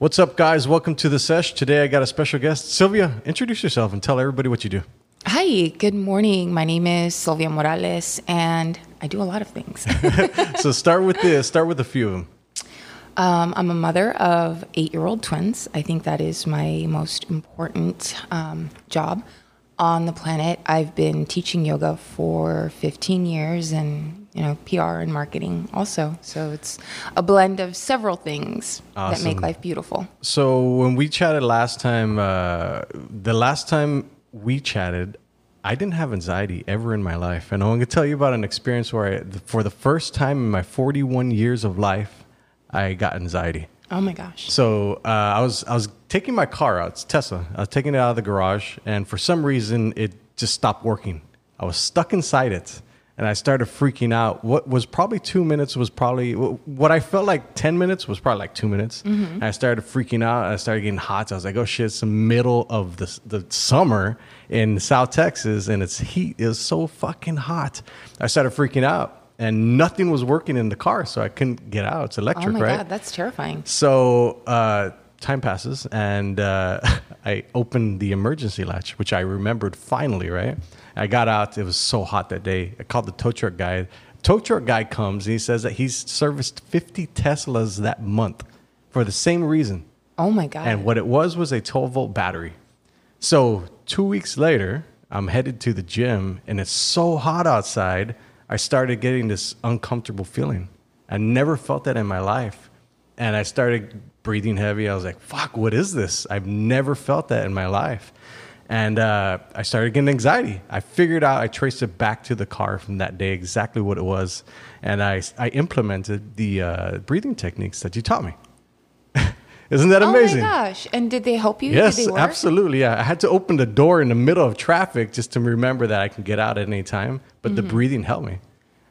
What's up, guys? Welcome to the sesh. Today I got a special guest. Sylvia, introduce yourself and tell everybody what you do. Hi, good morning. My name is Sylvia Morales, and I do a lot of things. so start with this. Start with a few of them. Um, I'm a mother of eight-year-old twins. I think that is my most important um, job on the planet. I've been teaching yoga for 15 years, and you know, PR and marketing also. So it's a blend of several things awesome. that make life beautiful. So when we chatted last time, uh, the last time we chatted, I didn't have anxiety ever in my life. And I'm going to tell you about an experience where, I, for the first time in my 41 years of life, I got anxiety. Oh my gosh! So uh, I was I was taking my car out. It's Tesla. I was taking it out of the garage, and for some reason, it just stopped working. I was stuck inside it and I started freaking out. What was probably two minutes was probably what I felt like 10 minutes was probably like two minutes. Mm-hmm. I started freaking out. I started getting hot. So I was like, oh shit, it's the middle of the, the summer in South Texas and it's heat. It was so fucking hot. I started freaking out and nothing was working in the car. So I couldn't get out. It's electric, right? oh my right? God, that's terrifying. So, uh, time passes and uh, I opened the emergency latch, which I remembered finally, right? I got out. It was so hot that day. I called the tow truck guy. Tow truck guy comes and he says that he's serviced 50 Teslas that month for the same reason. Oh my God. And what it was was a 12 volt battery. So two weeks later, I'm headed to the gym and it's so hot outside. I started getting this uncomfortable feeling. I never felt that in my life. And I started breathing heavy. I was like, fuck, what is this? I've never felt that in my life. And uh, I started getting anxiety. I figured out, I traced it back to the car from that day, exactly what it was. And I, I implemented the uh, breathing techniques that you taught me. Isn't that amazing? Oh my gosh. And did they help you? Yes, absolutely. Yeah. I had to open the door in the middle of traffic just to remember that I can get out at any time. But mm-hmm. the breathing helped me.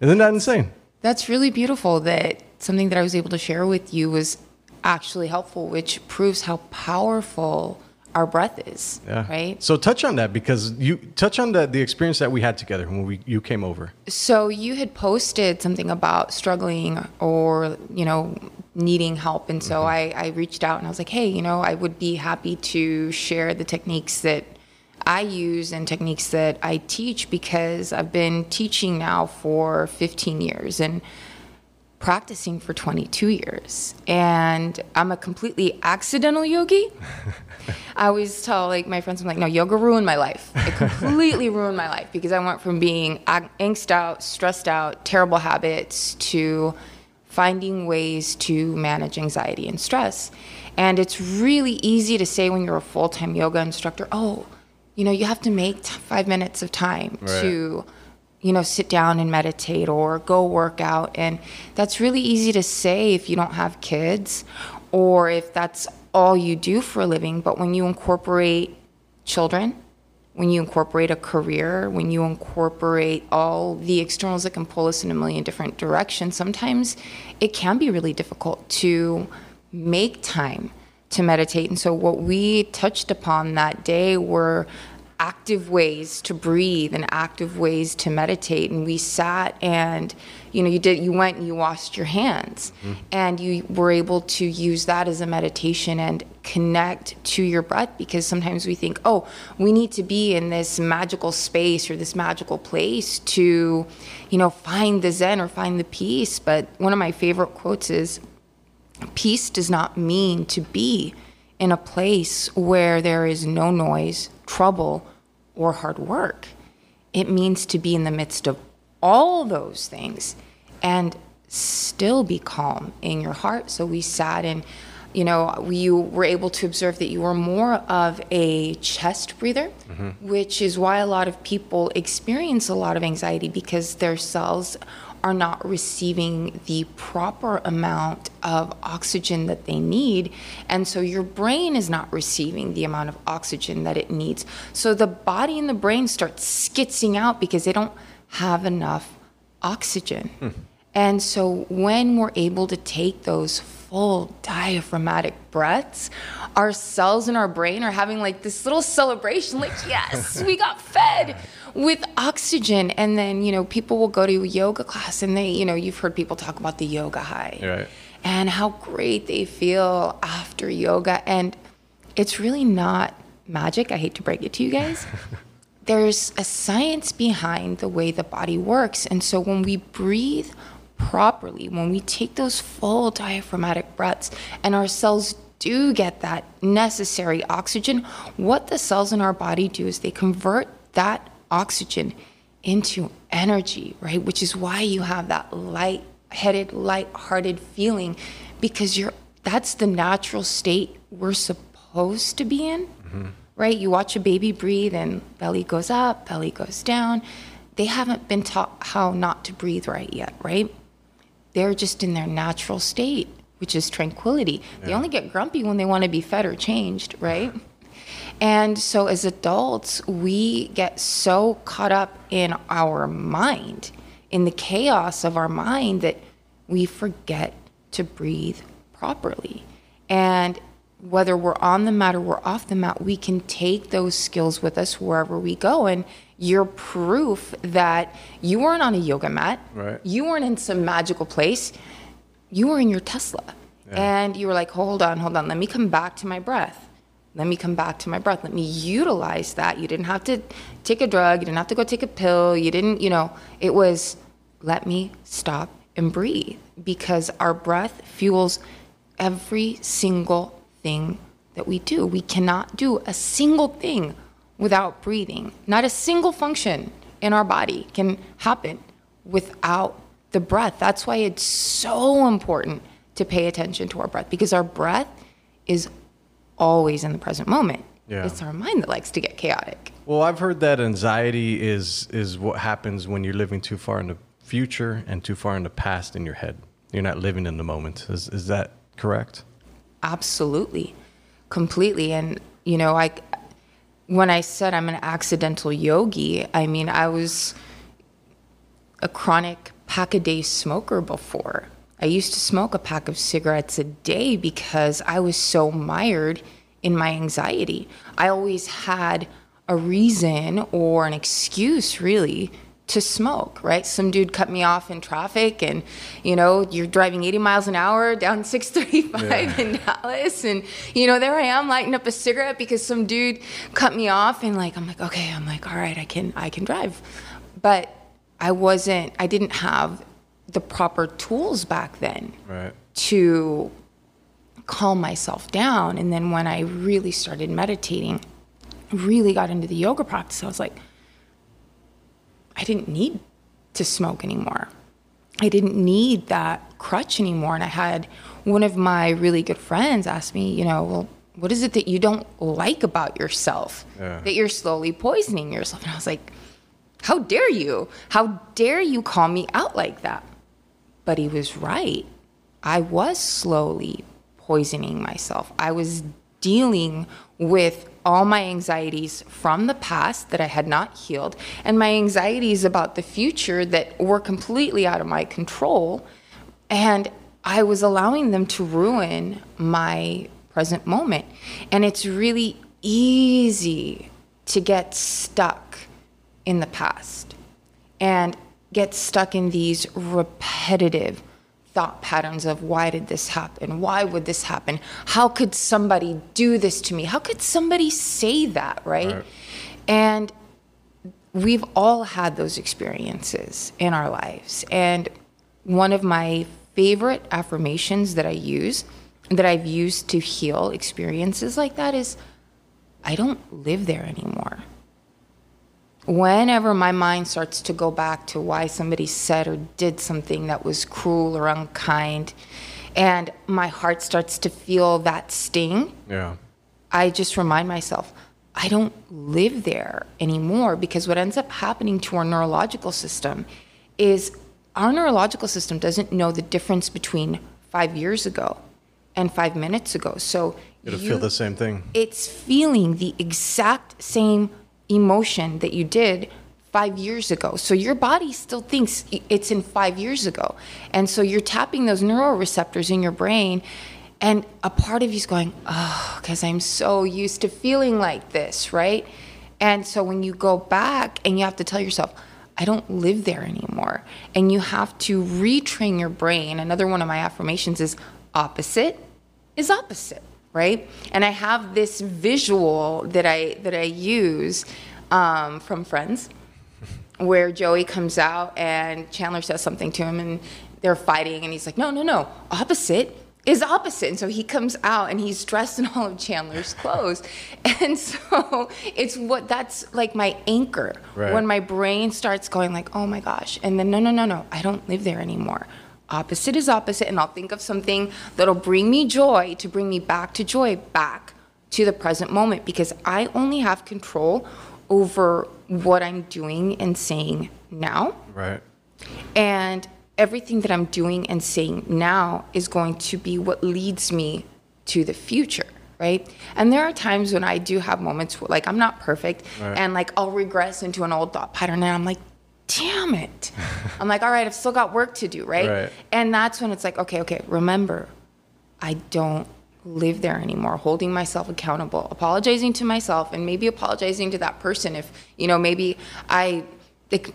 Isn't that insane? That's really beautiful that something that I was able to share with you was actually helpful, which proves how powerful our breath is. Yeah. Right. So touch on that because you touch on the the experience that we had together when we you came over. So you had posted something about struggling or you know needing help, and so mm-hmm. I I reached out and I was like, hey, you know, I would be happy to share the techniques that. I use and techniques that I teach because I've been teaching now for 15 years and practicing for 22 years. And i'm a completely accidental yogi. I always tell like my friends i'm like no yoga ruined my life. It completely ruined my life because i went from being angst out stressed out terrible habits to finding ways to manage anxiety and stress. And it's really easy to say when you're a full-time yoga instructor oh you know you have to make t- five minutes of time right. to you know, sit down and meditate or go work out. And that's really easy to say if you don't have kids or if that's all you do for a living. But when you incorporate children, when you incorporate a career, when you incorporate all the externals that can pull us in a million different directions, sometimes it can be really difficult to make time to meditate. And so, what we touched upon that day were active ways to breathe and active ways to meditate. And we sat and you know you did you went and you washed your hands. Mm-hmm. And you were able to use that as a meditation and connect to your breath because sometimes we think oh we need to be in this magical space or this magical place to you know find the zen or find the peace. But one of my favorite quotes is peace does not mean to be in a place where there is no noise, trouble, or hard work. It means to be in the midst of all those things and still be calm in your heart. So we sat and, you know, you were able to observe that you were more of a chest breather, mm-hmm. which is why a lot of people experience a lot of anxiety because their cells are not receiving the proper amount of oxygen that they need. And so your brain is not receiving the amount of oxygen that it needs. So the body and the brain start skitzing out because they don't have enough oxygen. Hmm. And so when we're able to take those full diaphragmatic breaths, our cells in our brain are having like this little celebration like, yes, we got fed with oxygen. And then, you know, people will go to a yoga class and they, you know, you've heard people talk about the yoga high Right. and how great they feel after yoga. And it's really not magic. I hate to break it to you guys. There's a science behind the way the body works. And so when we breathe properly, when we take those full diaphragmatic breaths and our cells do get that necessary oxygen, what the cells in our body do is they convert that oxygen into energy, right? Which is why you have that light-headed, light-hearted feeling because you're that's the natural state we're supposed to be in. Mm-hmm. Right? You watch a baby breathe and belly goes up, belly goes down. They haven't been taught how not to breathe right yet, right? They're just in their natural state, which is tranquility. They only get grumpy when they want to be fed or changed, right? And so as adults, we get so caught up in our mind, in the chaos of our mind, that we forget to breathe properly. And whether we're on the mat or we're off the mat, we can take those skills with us wherever we go. And you're proof that you weren't on a yoga mat, Right. you weren't in some magical place, you were in your Tesla. And you were like, hold on, hold on, let me come back to my breath. Let me come back to my breath. Let me utilize that. You didn't have to take a drug. You didn't have to go take a pill. You didn't, you know, it was let me stop and breathe because our breath fuels every single thing that we do. We cannot do a single thing without breathing. Not a single function in our body can happen without the breath. That's why it's so important to pay attention to our breath because our breath is always in the present moment. Yeah. It's our mind that likes to get chaotic. Well, I've heard that anxiety is is what happens when you're living too far in the future and too far in the past in your head. You're not living in the moment. Is is that correct? Absolutely. Completely. And, you know, I, when I said I'm an accidental yogi, I mean, I was a chronic pack a day smoker before. I used to smoke a pack of cigarettes a day because I was so mired in my anxiety. I always had a reason or an excuse, really, to smoke, right? Some dude cut me off in traffic, and you know, you're driving 80 miles an hour down 635 in Dallas, and you know, there I am lighting up a cigarette because some dude cut me off, and like, I'm like, okay, I'm like, all right, I can, I can drive, but I wasn't, I didn't have the proper tools back then Right. to calm myself down. And then when I really started meditating, really got into the yoga practice, I was like, I didn't need to smoke anymore. I didn't need that crutch anymore. And I had one of my really good friends ask me, you know, well, what is it that you don't like about yourself Yeah. that you're slowly poisoning yourself? And I was like, how dare you? How dare you call me out like that? But he was right. I was slowly poisoning myself. I was dealing with all my anxieties from the past that I had not healed and my anxieties about the future that were completely out of my control. And I was allowing them to ruin my present moment. And it's really easy to get stuck in the past and get stuck in these repetitive thought patterns of why did this happen? Why would this happen? How could somebody do this to me? How could somebody say that, right? Right. And we've all had those experiences in our lives. And one of my favorite affirmations that I use, that I've used to heal experiences like that is I don't live there anymore. Whenever my mind starts to go back to why somebody said or did something that was cruel or unkind, and my heart starts to feel that sting, Yeah. I just remind myself, I don't live there anymore because what ends up happening to our neurological system is our neurological system doesn't know the difference between five years ago and five minutes ago. So It'll you- feel the same thing. it's feeling the exact same emotion that you did five years ago. So your body still thinks it's in five years ago. And so you're tapping those neuroreceptors in your brain. And a part of you's going, oh, because I'm so used to feeling like this, right? And so when you go back and you have to tell yourself, I don't live there anymore. And you have to retrain your brain. Another one of my affirmations is opposite is opposite, right? And I have this visual that I that I use um, from Friends, where Joey comes out and Chandler says something to him, and they're fighting, and he's like, "No, no, no, opposite." Is opposite, and so he comes out and he's dressed in all of Chandler's clothes, and so it's what that's like my anchor Right. when my brain starts going like, "Oh my gosh," and then no, no, no, no, I don't live there anymore opposite is opposite and i'll think of something that'll bring me joy to bring me back to joy back to the present moment because i only have control over what i'm doing and saying now Right. and everything that i'm doing and saying now is going to be what leads me to the future right and there are times when i do have moments where like i'm not perfect Right. and like i'll regress into an old thought pattern and i'm like damn it. I'm like all right i've still got work to do right, Right. and that's when it's like okay okay remember i don't live there anymore. Holding myself accountable apologizing to myself and maybe apologizing to that person if you know maybe i like,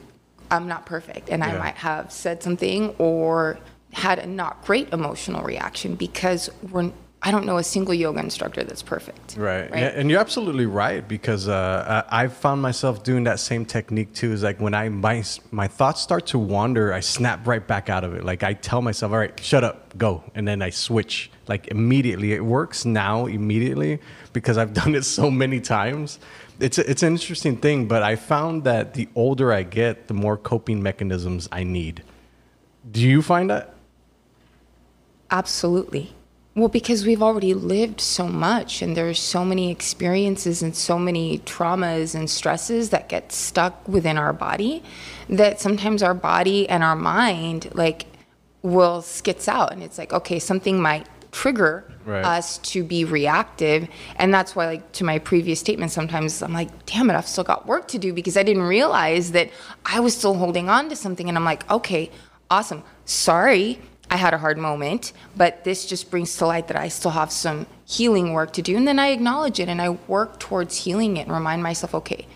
i'm not perfect and i might have said something or had a not great emotional reaction because we're i don't know a single yoga instructor that's perfect Right. Yeah, and you're absolutely right because uh, I I've found myself doing that same technique too. Is like when I my my thoughts start to wander, I snap right back out of it. Like I tell myself, "All right, shut up, go," and then I switch like immediately. It works now immediately because I've done it so many times. It's a, it's an interesting thing, but I found that the older I get, the more coping mechanisms I need. Do you find that? Absolutely. Well, because we've already lived so much and there's so many experiences and so many traumas and stresses that get stuck within our body that sometimes our body and our mind like will skits out and it's like okay, something might trigger Right. us to be reactive and that's why like to my previous statement sometimes I'm like damn it I've still got work to do because I didn't realize that I was still holding on to something and I'm like okay, awesome. Sorry I had a hard moment, but this just brings to light that I still have some healing work to do. And then I acknowledge it and I work towards healing it and remind myself, okay,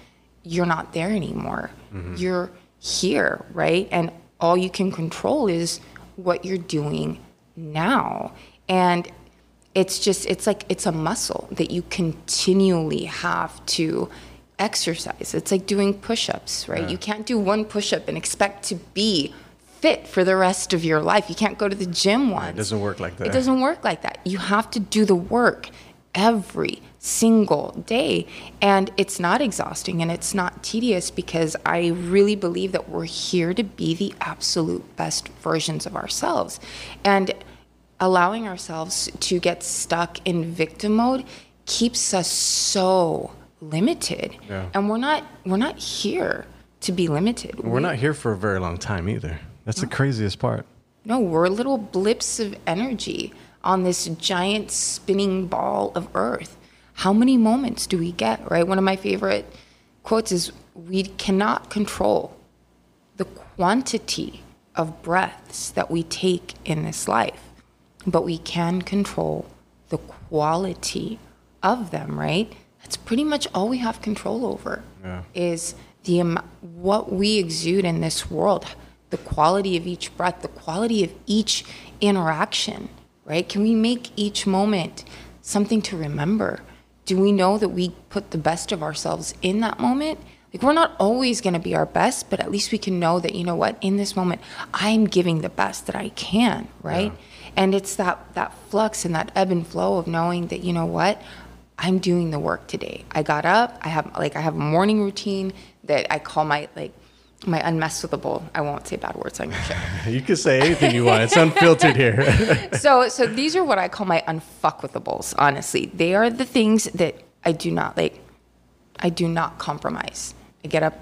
you're not there anymore. Mm-hmm. You're here, right? And all you can control is what you're doing now. And it's just, it's like, it's a muscle that you continually have to exercise. It's like doing push ups, right? You can't do one push up and expect to be fit for the rest of your life. You can't go to the gym once. It doesn't work like that. It doesn't work like that. You have to do the work every single day. And it's not exhausting and it's not tedious because I really believe that we're here to be the absolute best versions of ourselves. And allowing ourselves to get stuck in victim mode keeps us so limited. Yeah. And we're not we're not here to be limited. We're not here for a very long time either. That's the craziest part. No, we're little blips of energy on this giant spinning ball of earth. How many moments do we get, right? One of my favorite quotes is We cannot control the quantity of breaths that we take in this life, but we can control the quality of them, right? that's pretty much all we have control over. Yeah. Is the what we exude in this world, the quality of each breath, the quality of each interaction, right? Can we make each moment something to remember? Do we know that we put the best of ourselves in that moment? Like we're not always going to be our best, but at least we can know that you know what, in this moment, I'm giving the best that I can, right? And it's that that flux and that ebb and flow of knowing that you know what, I'm doing the work today. I got up. I have like I have a morning routine that I call my like my unmessable. I won't say bad words on your show. You can say anything you want. It's unfiltered here. so so these are what I call my unfuckwithables. Honestly, they are the things that I do not like. I do not compromise. I get up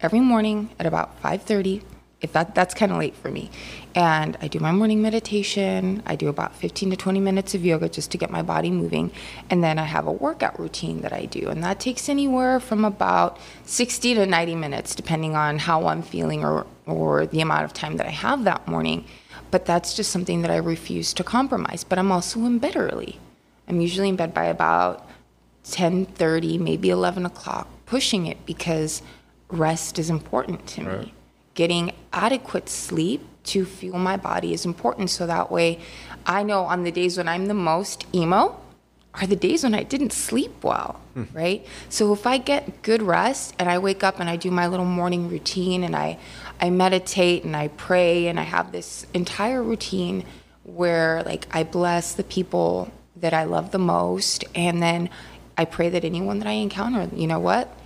every morning at about 5:30 if that that's kind of late for me. And I do my morning meditation. I do about 15 to 20 minutes of yoga just to get my body moving, and then I have a workout routine that I do, and that takes anywhere from about 60 to 90 minutes depending on how I'm feeling or or the amount of time that I have that morning. But that's just something that I refuse to compromise. But I'm also in bed early. I'm usually in bed by about 10:30, maybe 11 o'clock, pushing it because rest is important to me. Getting adequate sleep to fuel my body is important, so that way, I know on the days when I'm the most emo are the days when I didn't sleep well, hmm. right? So if I get good rest and I wake up and I do my little morning routine and I I meditate and I pray and I have this entire routine where like I bless the people that I love the most and then I pray that anyone that I encounter, you know what?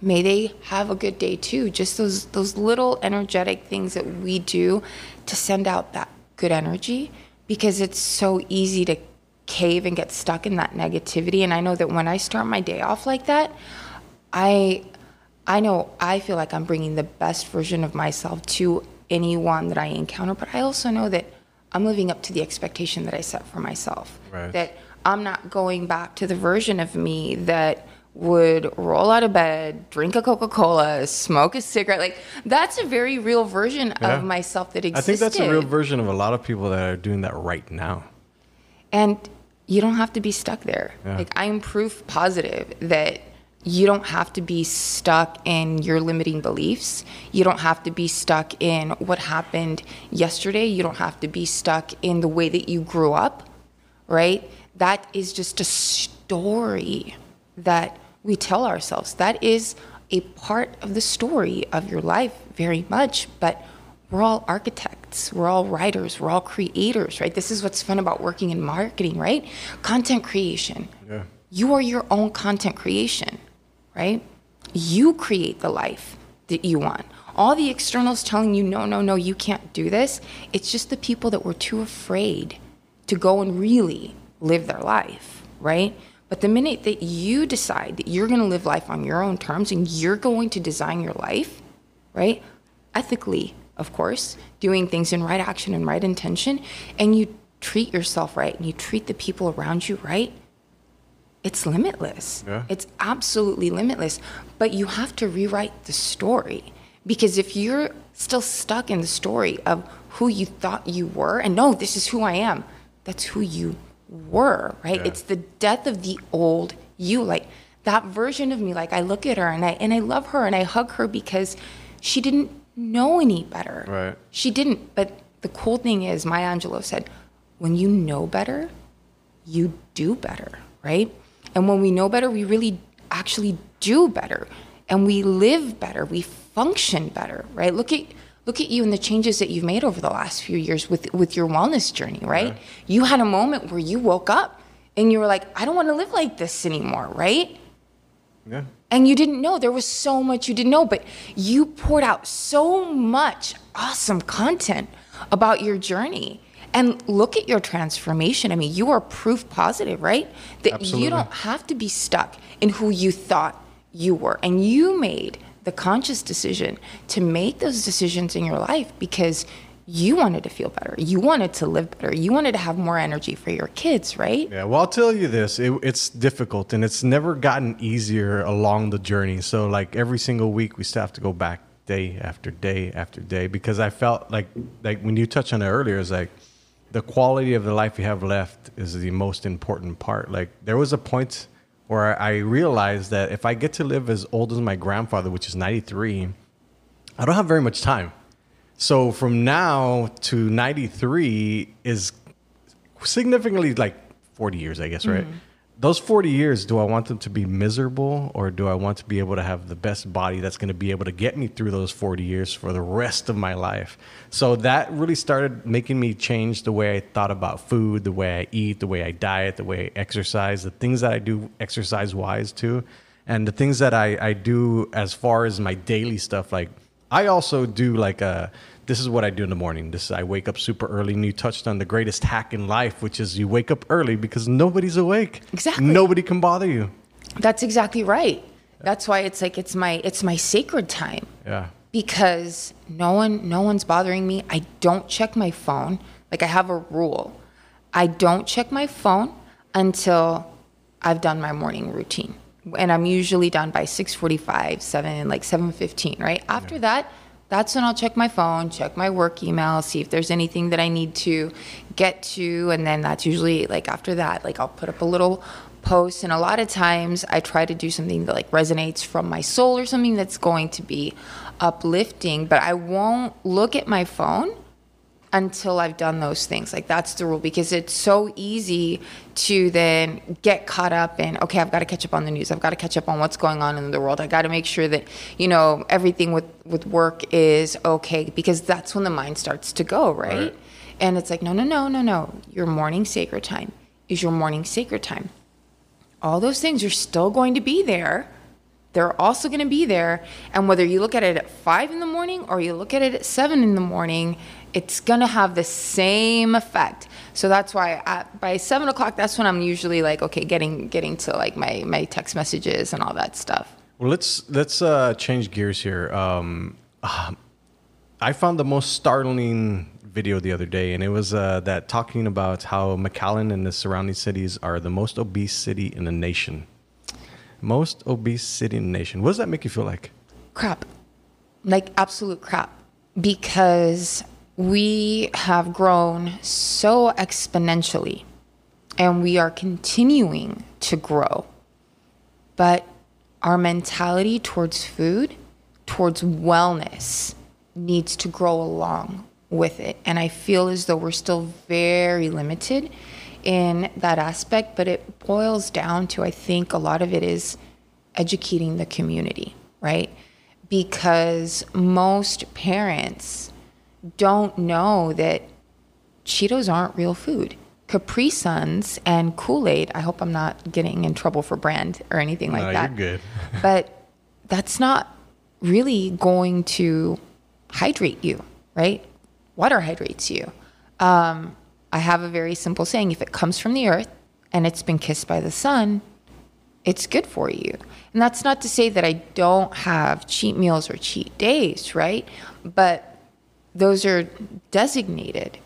May they have a good day too. Just those those little energetic things that we do to send out that good energy because it's so easy to cave and get stuck in that negativity and I know that when I start my day off like that, I I know I feel like I'm bringing the best version of myself to anyone that I encounter, but I also know that I'm living up to the expectation that I set for myself. Right. That I'm not going back to the version of me that would roll out of bed, drink a Coca Cola, smoke a cigarette. Like that's a very real version Yeah. of myself that exists. I think that's a real version of a lot of people that are doing that right now. And you don't have to be stuck there. Yeah. Like I'm proof positive that you don't have to be stuck in your limiting beliefs. You don't have to be stuck in what happened yesterday. You don't have to be stuck in the way that you grew up, right? That is just a story that we tell ourselves. That is a part of the story of your life very much, but we're all architects, we're all writers, we're all creators, right? This is what's fun about working in marketing, right? Content creation. Yeah. You are your own content creation, right? You create the life that you want. All the externals telling you, no, no, no, you can't do this. It's just the people that were too afraid to go and really live their life, right? But the minute that you decide that you're going to live life on your own terms and you're going to design your life, right? Ethically, of course, doing things in right action and right intention, and you treat yourself right and you treat the people around you right, it's limitless. Yeah. It's absolutely limitless. But you have to rewrite the story because if you're still stuck in the story of who you thought you were, and no, this is who I am, that's who you were, right? Yeah. It's the death of the old you. Like that version of me, like I look at her and I and I love her and I hug her because she didn't know any better. Right. She didn't. But the cool thing is, Maya Angelou said, when you know better, you do better, right? And when we know better, we really actually do better and we live better, we function better, right? Look at look at you and the changes that you've made over the last few years with with your wellness journey, right? You had a moment where you woke up and you were like, I don't want to live like this anymore, right? Yeah. and you didn't know there was so much you didn't know but you poured out so much awesome content about your journey and look at your transformation i mean you are proof positive right that Absolutely. you don't have to be stuck in who you thought you were and you made the conscious decision to make those decisions in your life because you wanted to feel better you wanted to live better you wanted to have more energy for your kids right Yeah, well, I'll tell you this: it, it's difficult, and it's never gotten easier along the journey. So, like every single week, we still have to go back day after day after day because I felt like, like when you touched on it earlier, it's like the quality of the life you have left is the most important part. Like there was a point where I realized that if I get to live as old as my grandfather, which is 93, I don't have very much time. So from now to 93 is significantly like 40 years, I guess, right? Mm-hmm. Those 40 years, do I want them to be miserable or do I want to be able to have the best body that's going to be able to get me through those 40 years for the rest of my life? So that really started making me change the way I thought about food, the way I eat, the way I diet, the way I exercise, the things that I do exercise wise too. And the things that I, I do as far as my daily stuff, like I also do like a this is what I do in the morning. This I wake up super early and you touched on the greatest hack in life, which is you wake up early because nobody's awake. Exactly. Nobody can bother you. That's exactly right. That's why it's like it's my it's my sacred time Yeah. because no one no one's bothering me. I don't check my phone. Like I have a rule. I don't check my phone until I've done my morning routine. And I'm usually done by 6:45, 7 like 7:15, right? After that, that's when I'll check my phone, check my work email, see if there's anything that I need to get to and then that's usually like after that, like I'll put up a little post and a lot of times I try to do something that like resonates from my soul or something that's going to be uplifting, but I won't look at my phone until I've done those things. Like that's the rule because it's so easy to then get caught up in okay, I've got to catch up on the news. I've got to catch up on what's going on in the world. I got to make sure that, you know, everything with with work is okay because that's when the mind starts to go, right? Right. And it's like, no, no, no, no, no. Your morning sacred time is your morning sacred time. All those things are still going to be there. They're also going to be there. And whether you look at it at five in the morning or you look at it at seven in the morning, it's going to have the same effect. So that's why at, by seven o'clock, that's when I'm usually like, okay, getting getting to like my my text messages and all that stuff. Well, let's let's uh, change gears here. Um, uh, I found the most startling video the other day, and it was uh, that talking about how McAllen and the surrounding cities are the most obese city in the nation. Most obese city in the nation. What does that make you feel like? crap like absolute crap because we have grown so exponentially and we are continuing to grow. But our mentality towards food towards wellness needs to grow along with it. And i feel as though we're still very limited in that aspect but it boils down to i think a lot of it is educating the community right? Because most parents don't know that Cheetos aren't real food. Capri Suns and Kool Aid, I hope I'm not getting in trouble for brand or anything like No, that. you're good. but that's not really going to hydrate you, right? Water hydrates you. Um, I have a very simple saying if it comes from the earth and it's been kissed by the sun, it's good for you. And that's not to say that I don't have cheat meals or cheat days, right? But those are designated.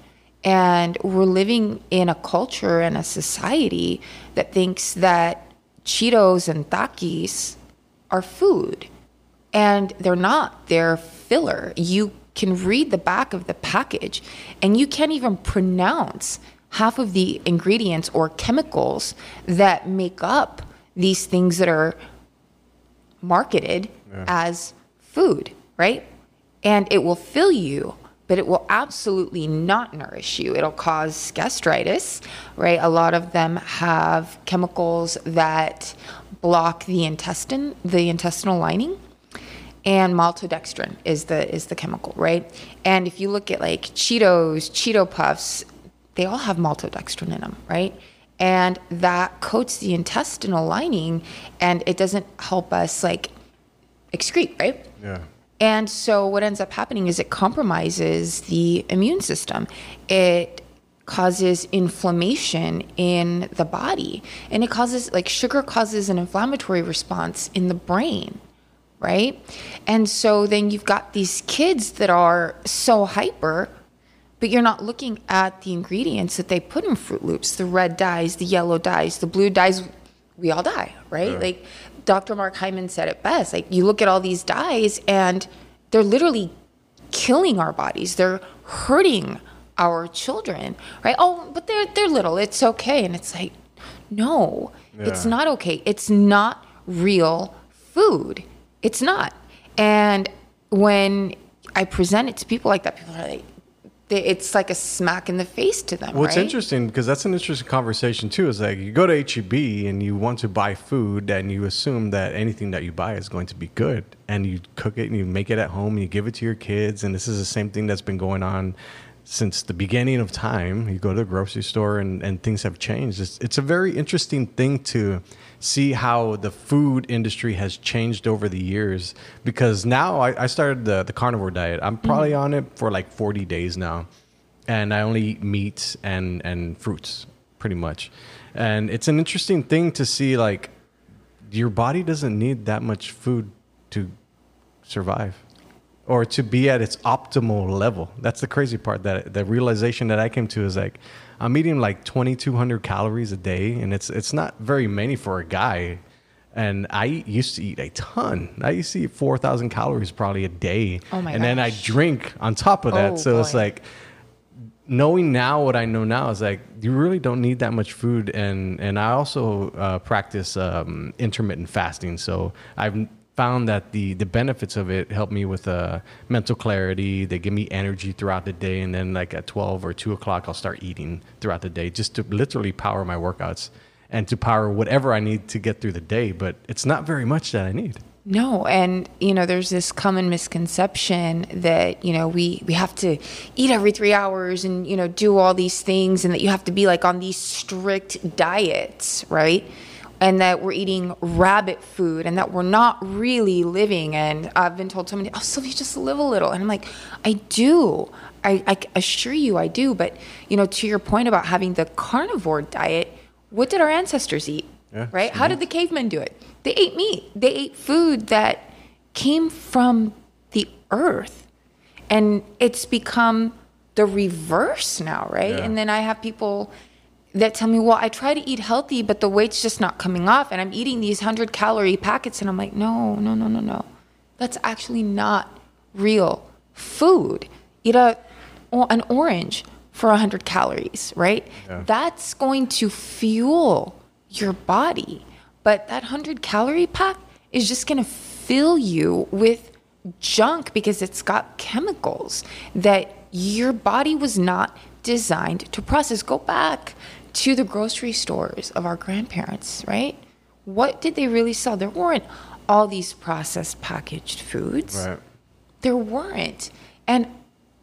And we're living in a culture and a society that thinks that Cheetos and Takis are food. And they're not, they're filler. You can read the back of the package and you can't even pronounce half of the ingredients or chemicals that make up these things that are marketed as food, right? And it will fill you, but it will absolutely not nourish you. It'll cause gastritis, right? A lot of them have chemicals that block the intestine, the intestinal lining. And maltodextrin is the is the chemical, right? And if you look at like Cheetos, Cheeto Puffs, they all have maltodextrin in them, right? And that coats the intestinal lining and it doesn't help us like excrete, right? Yeah. And so what ends up happening is it compromises the immune system. It causes inflammation in the body. And it causes like sugar causes an inflammatory response in the brain right? And so then you've got these kids that are so hyper but you're not looking at the ingredients that they put in Froot Loops the red dyes the yellow dyes the blue dyes we all die right? Like dr mark hyman said it best like you look at all these dyes and they're literally killing our bodies they're hurting our children right oh but they're they're little it's okay and it's like no, it's not okay. It's not real food. It's not. And when I present it to people like that, people are like, it's like a smack in the face to them. What's right? interesting because that's an interesting conversation too. Is like you go to HEB and you want to buy food and you assume that anything that you buy is going to be good and you cook it and you make it at home and you give it to your kids and this is the same thing that's been going on since the beginning of time. You go to the grocery store and, and things have changed. It's, it's a very interesting thing to see how the food industry has changed over the years because now I, I started the, the carnivore diet. I'm probably mm-hmm. on it for like 40 days now and I only eat meat and and fruits pretty much. And it's an interesting thing to see like your body doesn't need that much food to survive or to be at its optimal level. That's the crazy part that the realization that I came to is like I'm eating like 2200 calories a day and it's it's not very many for a guy. And I used to eat a ton. I used to eat 4,000 calories probably a day. Oh my And then I drink on top of that. Oh, so it's like knowing now what I know now is like you really don't need that much food, and and I also uh, practice um, intermittent fasting. So I've found that the the benefits of it help me with uh, mental clarity. They give me energy throughout the day, and then like at twelve or two o'clock, I'll start eating throughout the day just to literally power my workouts and to power whatever I need to get through the day. But it's not very much that I need. No, and you know, there's this common misconception that you know we we have to eat every three hours and you know do all these things, and that you have to be like on these strict diets, right? And that we're eating rabbit food, and that we're not really living. And I've been told so many, oh, Sylvia, just live a little, and I'm like, I do. I, I assure you, I do. But you know, to your point about having the carnivore diet, what did our ancestors eat? Yeah, right? How did the cavemen do it? They ate meat. They ate food that came from the earth. And it's become the reverse now, right? Yeah. And then I have people that tell me, well, I try to eat healthy, but the weight's just not coming off. And I'm eating these 100 calorie packets. And I'm like, no, no, no, no, no. That's actually not real food. Eat a, an orange for 100 calories, right? Yeah. That's going to fuel your body. But that 100 calorie pack is just going to fill you with junk because it's got chemicals that your body was not designed to process. Go back to the grocery stores of our grandparents, right? What did they really sell? There weren't all these processed packaged foods Right. there weren't. And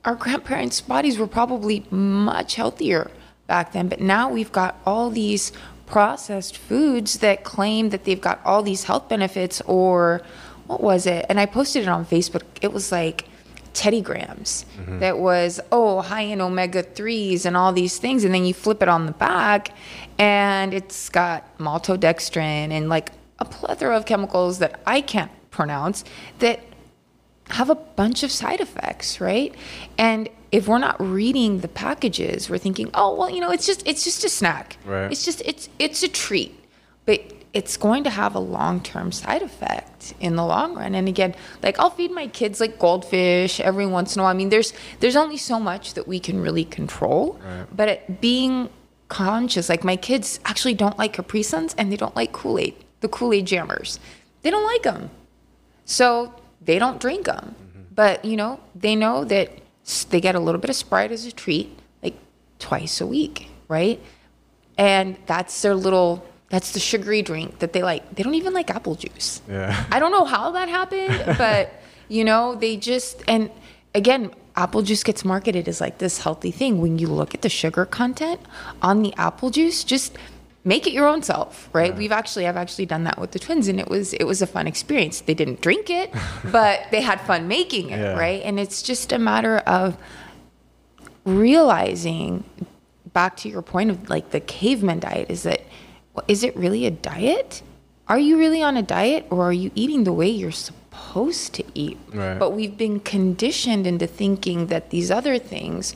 our grandparents' bodies were probably much healthier back then. But now we've got all these processed foods that claim that they've got all these health benefits, or what was it? And I posted it on Facebook. It was like Teddy Grahams mm-hmm. that was, oh, high in omega 3s and all these things. And then you flip it on the back, and it's got maltodextrin and like a plethora of chemicals that I can't pronounce that have a bunch of side effects, right? And if we're not reading the packages, we're thinking, oh well, you know, it's just it's just a snack. Right. It's just it's it's a treat. But it's going to have a long-term side effect in the long run. And again, like I'll feed my kids like goldfish every once in a while. I mean, there's there's only so much that we can really control. But it, being conscious, like my kids actually don't like Capri Suns and they don't like Kool-Aid, the Kool-Aid jammers. They don't like them. So they don't drink them. Mm-hmm. But, you know, they know that they get a little bit of Sprite as a treat, like twice a week, right? And that's their little, that's the sugary drink that they like. They don't even like apple juice. Yeah. I don't know how that happened, but, you know, they just, and again, apple juice gets marketed as like this healthy thing. When you look at the sugar content on the apple juice, just make it your own self, right? We've actually, I've actually done that with the twins, and it was it was a fun experience. They didn't drink it, but they had fun making it, Yeah. right? And it's just a matter of realizing back to your point of like the caveman diet is that well, is it really a diet are you really on a diet or are you eating the way you're supposed to eat Right. but we've been conditioned into thinking that these other things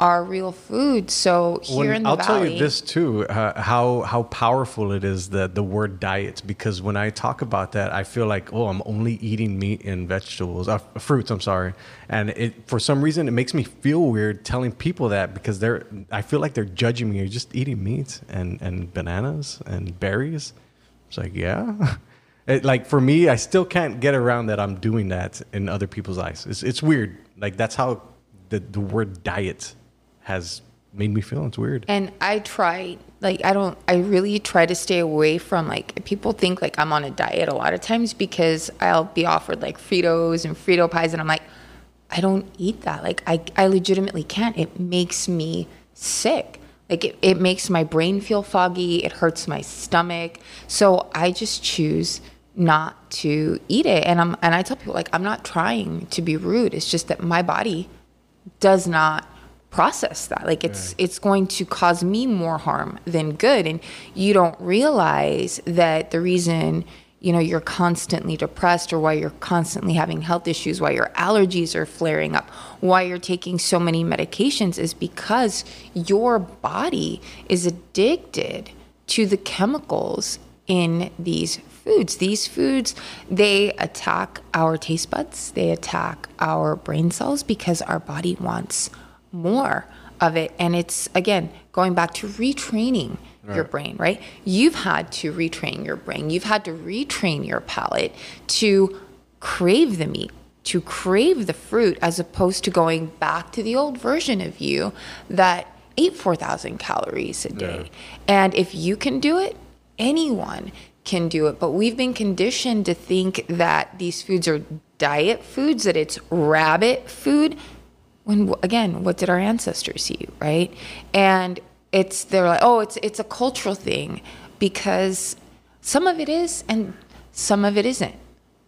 are real food. So here When- in the world. I'll valley, tell you this too, uh, how how powerful it is that the word diet. Because when I talk about that, I feel like oh, I'm only eating meat and vegetables, uh, fruits. I'm sorry, and it for some reason it makes me feel weird telling people that because they're I feel like they're judging me. You're just eating meat and and bananas and berries. It's like yeah. It, like for me, I still can't get around that I'm doing that in other people's eyes. It's it's weird. Like that's how the the word diet has made me feel. It's weird. And I try, like, I don't, I really try to stay away from, like, people think, like, I'm on a diet a lot of times because I'll be offered, like, Fritos and Frito pies, and I'm like, I don't eat that. Like, I, I legitimately can't. It makes me sick. Like, it, it makes my brain feel foggy, it hurts my stomach. So I just choose not to eat it. And I'm, and I tell people, like, I'm not trying to be rude. It's just that my body does not process that. Like it's it's going to cause me more harm than good. And you don't realize that the reason you know you're constantly depressed or why you're constantly having health issues why your allergies are flaring up why you're taking so many medications is because your body is addicted to the chemicals in these foods. These foods, they attack our taste buds, they attack our brain cells because our body wants more of it. And it's, again, going back to retraining your brain, right? You've had to retrain your brain, you've had to retrain your palate to crave the meat. To crave the fruit as opposed to going back to the old version of you that ate 4,000 calories a day. And if you can do it, anyone can do it. But we've been conditioned to think that these foods are diet foods, that it's rabbit food. When again, what did our ancestors eat, right? And it's they're like, oh, it's it's a cultural thing because some of it is and some of it isn't.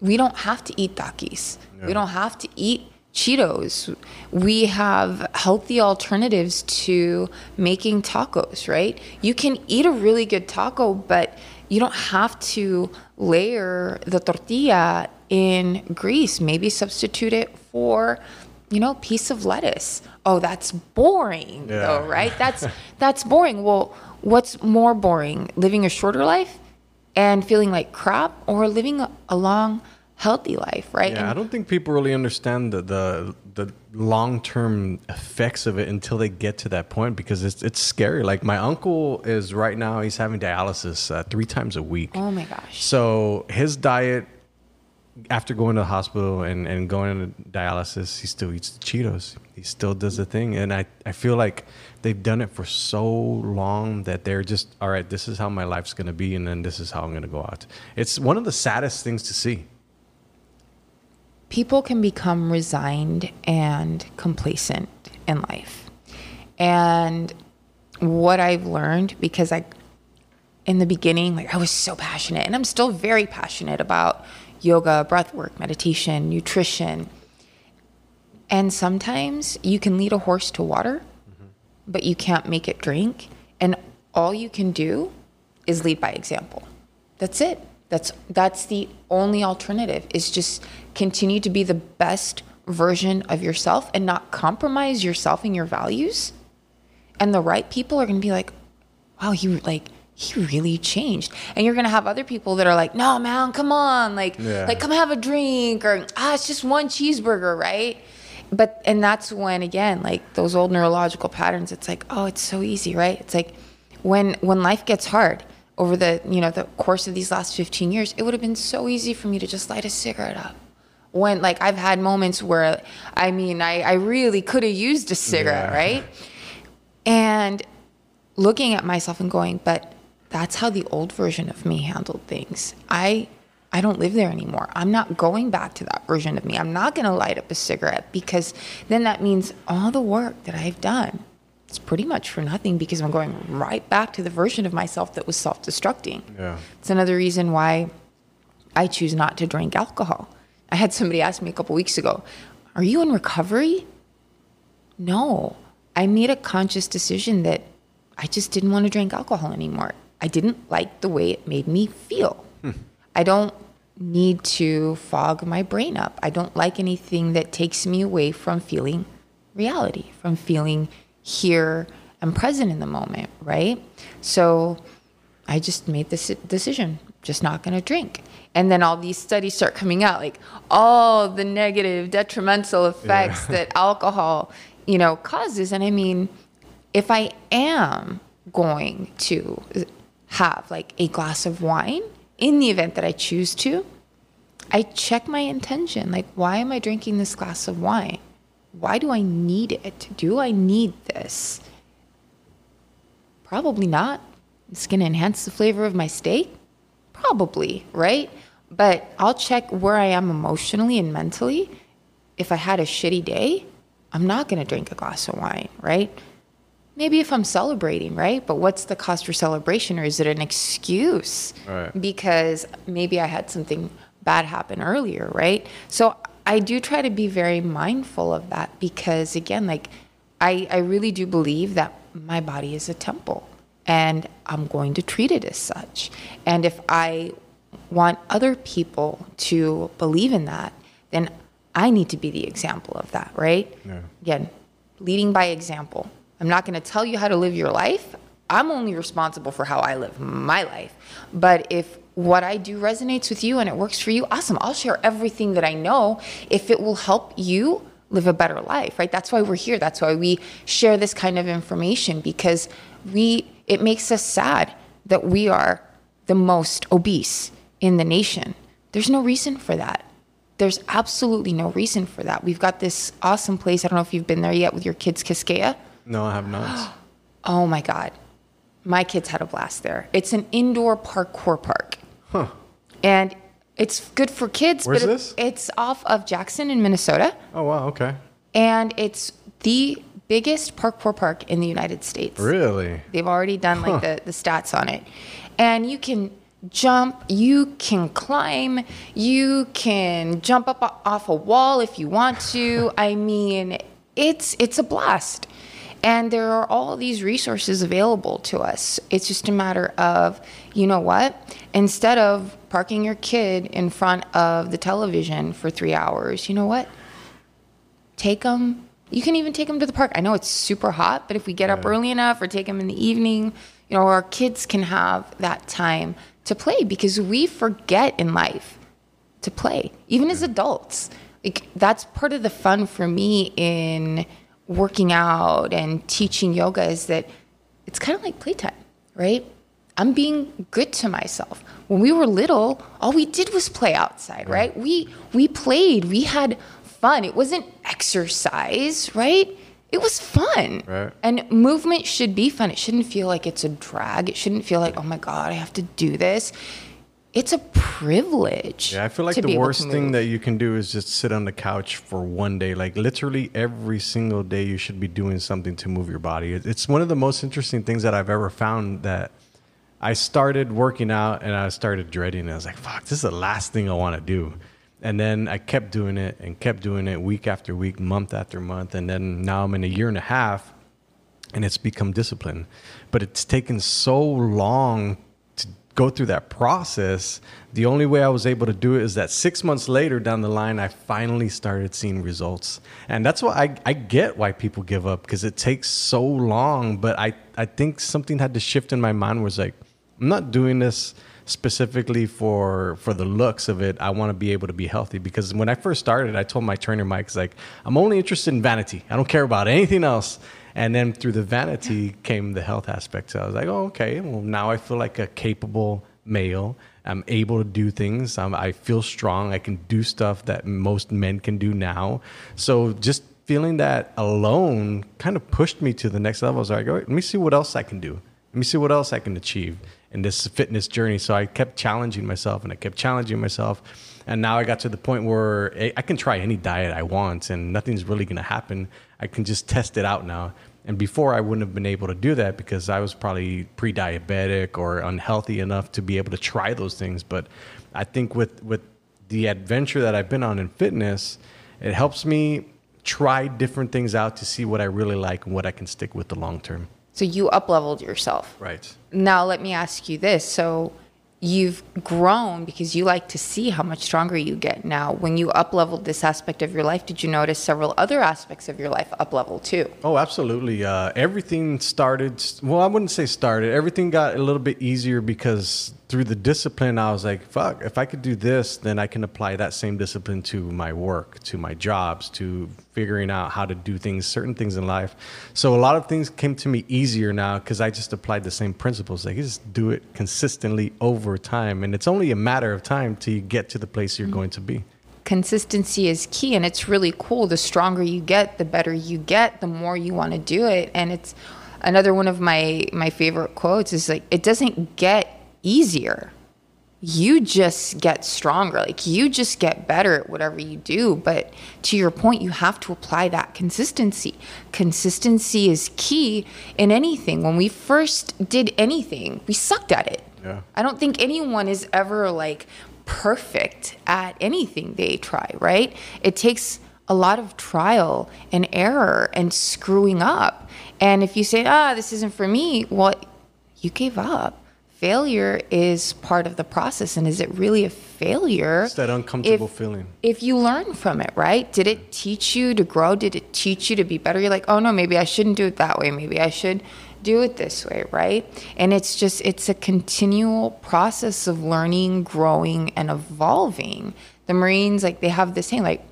We don't have to eat Takis. We don't have to eat Cheetos. We have healthy alternatives to making tacos, right? You can eat a really good taco, but you don't have to layer the tortilla in grease. Maybe substitute it for, you know, piece of lettuce. Oh, that's boring Yeah. though, right? That's that's boring. Well, what's more boring? Living a shorter life and feeling like crap or living a, a long healthy life, right? Yeah, And- I don't think people really understand the the, the long term effects of it until they get to that point because it's it's scary. Like my uncle is right now he's having dialysis uh, three times a week. Oh my gosh. So his diet after going to the hospital and, and going into dialysis, he still eats the Cheetos. He still does the thing. And I, I feel like they've done it for so long that they're just, all right, this is how my life's going to be. And then this is how I'm going to go out. It's one of the saddest things to see. people can become resigned and complacent in life. And what I've learned, because I, in the beginning, like I was so passionate, and I'm still very passionate about yoga, breath work, meditation, nutrition. And sometimes you can lead a horse to water, mm-hmm. but you can't make it drink. And all you can do is lead by example. That's it. That's that's the only alternative is just continue to be the best version of yourself and not compromise yourself and your values. And the right people are going to be like, "Wow, you like he really changed." And you're going to have other people that are like, "No, man, come on. Like Yeah. like come have a drink or ah, it's just one cheeseburger, right?" But and that's when again, like those old neurological patterns, it's like, "Oh, it's so easy, right?" It's like when when life gets hard over the, you know, the course of these last 15 years, it would have been so easy for me to just light a cigarette up. When like I've had moments where I mean, I I really could have used a cigarette, Yeah. right? And looking at myself and going, but that's how the old version of me handled things. I I don't live there anymore. I'm not going back to that version of me. I'm not going to light up a cigarette because then that means all the work that I've done it's pretty much for nothing because I'm going right back to the version of myself that was self-destructing. Yeah. It's another reason why I choose not to drink alcohol. I had somebody ask me a couple weeks ago, "Are you in recovery?" No. I made a conscious decision that I just didn't want to drink alcohol anymore. I didn't like the way it made me feel. I don't need to fog my brain up. I don't like anything that takes me away from feeling reality, from feeling here and present in the moment, right? So I just made this decision, just not going to drink. And then all these studies start coming out, like all the negative, detrimental effects yeah. that alcohol, you know, causes. And I mean, if I am going to have like a glass of wine in the event that I choose to, I check my intention. Like, why am I drinking this glass of wine? Why do I need it? Do I need this? Probably not. It's going to enhance the flavor of my steak? Probably, right? But I'll check where I am emotionally and mentally. If I had a shitty day, I'm not going to drink a glass of wine, right? Maybe if I'm celebrating, right? But what's the cost for celebration? Or is it an excuse? Right. Because maybe I had something bad happen earlier, right? So I do try to be very mindful of that because, again, like I, I really do believe that my body is a temple and I'm going to treat it as such. And if I want other people to believe in that, then I need to be the example of that, right? Yeah. Again, leading by example. I'm not going to tell you how to live your life. I'm only responsible for how I live my life. But if what I do resonates with you and it works for you, awesome. I'll share everything that I know if it will help you live a better life, right? That's why we're here. That's why we share this kind of information because we it makes us sad that we are the most obese in the nation. There's no reason for that. There's absolutely no reason for that. We've got this awesome place. I don't know if you've been there yet with your kids, Quisqueya. No, I have not. oh my God. My kids had a blast there. It's an indoor parkour park. Huh. And it's good for kids. Where's but this? It's off of Jackson in Minnesota. Oh, wow. Okay. And it's the biggest parkour park in the United States. Really? They've already done like huh. the, the stats on it. And you can jump, you can climb, you can jump up off a wall if you want to. I mean, it's it's a blast. And there are all these resources available to us. It's just a matter of, you know what? Instead of parking your kid in front of the television for 3 hours, you know what? Take them you can even take them to the park. I know it's super hot, but if we get yeah. up early enough or take them in the evening, you know, our kids can have that time to play because we forget in life to play, even as adults. Like that's part of the fun for me in working out and teaching yoga is that it's kind of like playtime, right? I'm being good to myself. When we were little, all we did was play outside, right? We we played. We had fun. It wasn't exercise, right? It was fun. Right. And movement should be fun. It shouldn't feel like it's a drag. It shouldn't feel like, oh my God, I have to do this. It's a privilege. Yeah, I feel like the worst thing that you can do is just sit on the couch for one day. Like literally every single day, you should be doing something to move your body. It's one of the most interesting things that I've ever found that I started working out and I started dreading it. I was like, fuck, this is the last thing I want to do. And then I kept doing it and kept doing it week after week, month after month. And then now I'm in a year and a half and it's become discipline. But it's taken so long go through that process. The only way I was able to do it is that six months later down the line, I finally started seeing results. And that's why I, I get why people give up because it takes so long. But I, I think something had to shift in my mind was like, I'm not doing this specifically for for the looks of it, I want to be able to be healthy. Because when I first started, I told my trainer Mike, like, I'm only interested in vanity. I don't care about anything else. And then through the vanity came the health aspect. So I was like, oh, okay. Well, now I feel like a capable male. I'm able to do things. I'm, I feel strong. I can do stuff that most men can do now. So just feeling that alone kind of pushed me to the next level. So I like, let me see what else I can do. Let me see what else I can achieve in this fitness journey. So I kept challenging myself and I kept challenging myself. And now I got to the point where I can try any diet I want and nothing's really going to happen. I can just test it out now. And before I wouldn't have been able to do that because I was probably pre diabetic or unhealthy enough to be able to try those things. But I think with, with the adventure that I've been on in fitness, it helps me try different things out to see what I really like and what I can stick with the long term. So you up leveled yourself. Right. Now let me ask you this. So you've grown because you like to see how much stronger you get now. When you up leveled this aspect of your life, did you notice several other aspects of your life up level too? Oh, absolutely. Uh, everything started, well, I wouldn't say started. Everything got a little bit easier because through the discipline, I was like, fuck, if I could do this, then I can apply that same discipline to my work, to my jobs, to figuring out how to do things, certain things in life. So a lot of things came to me easier now because I just applied the same principles. Like, you just do it consistently over time. And it's only a matter of time till you get to the place you're mm-hmm. going to be consistency is key and it's really cool the stronger you get the better you get the more you want to do it and it's another one of my my favorite quotes is like it doesn't get easier. You just get stronger. Like you just get better at whatever you do. But to your point, you have to apply that consistency. Consistency is key in anything. When we first did anything, we sucked at it. Yeah. I don't think anyone is ever like perfect at anything they try, right? It takes a lot of trial and error and screwing up. And if you say, ah, this isn't for me, well, you gave up failure is part of the process and is it really a failure it's that uncomfortable if, feeling. if you learn from it right? Did it teach you to grow? Did it teach you to be better? You're like oh no maybe i shouldn't do it that way. Maybe i should do it this way right? And it's just it's a continual process of learning growing and evolving. The marines like they have this saying like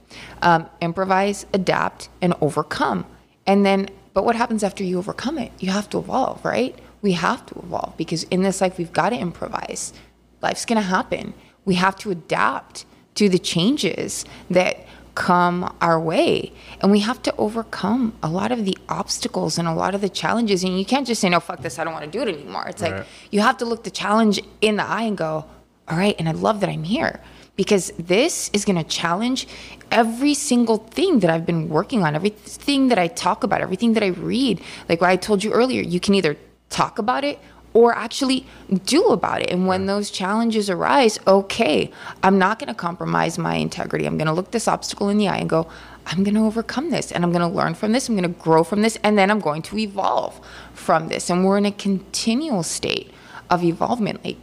um, improvise adapt and overcome. And then but what happens after you overcome it? You have to evolve right we have to evolve because in this life we've got to improvise. Life's going to happen. We have to adapt to the changes that come our way. And we have to overcome a lot of the obstacles and a lot of the challenges. And you can't just say, no, fuck this, I don't want to do it anymore. It's right. like you have to look the challenge in the eye and go, all right, and I love that I'm here because this is going to challenge every single thing that I've been working on, everything that I talk about, everything that I read. Like what I told you earlier, you can either talk about it or actually do about it. And when those challenges arise, okay, I'm not going to compromise my integrity. I'm going to look this obstacle in the eye and go, I'm going to overcome this and I'm going to learn from this. I'm going to grow from this and then I'm going to evolve from this. And we're in a continual state of evolvement. Like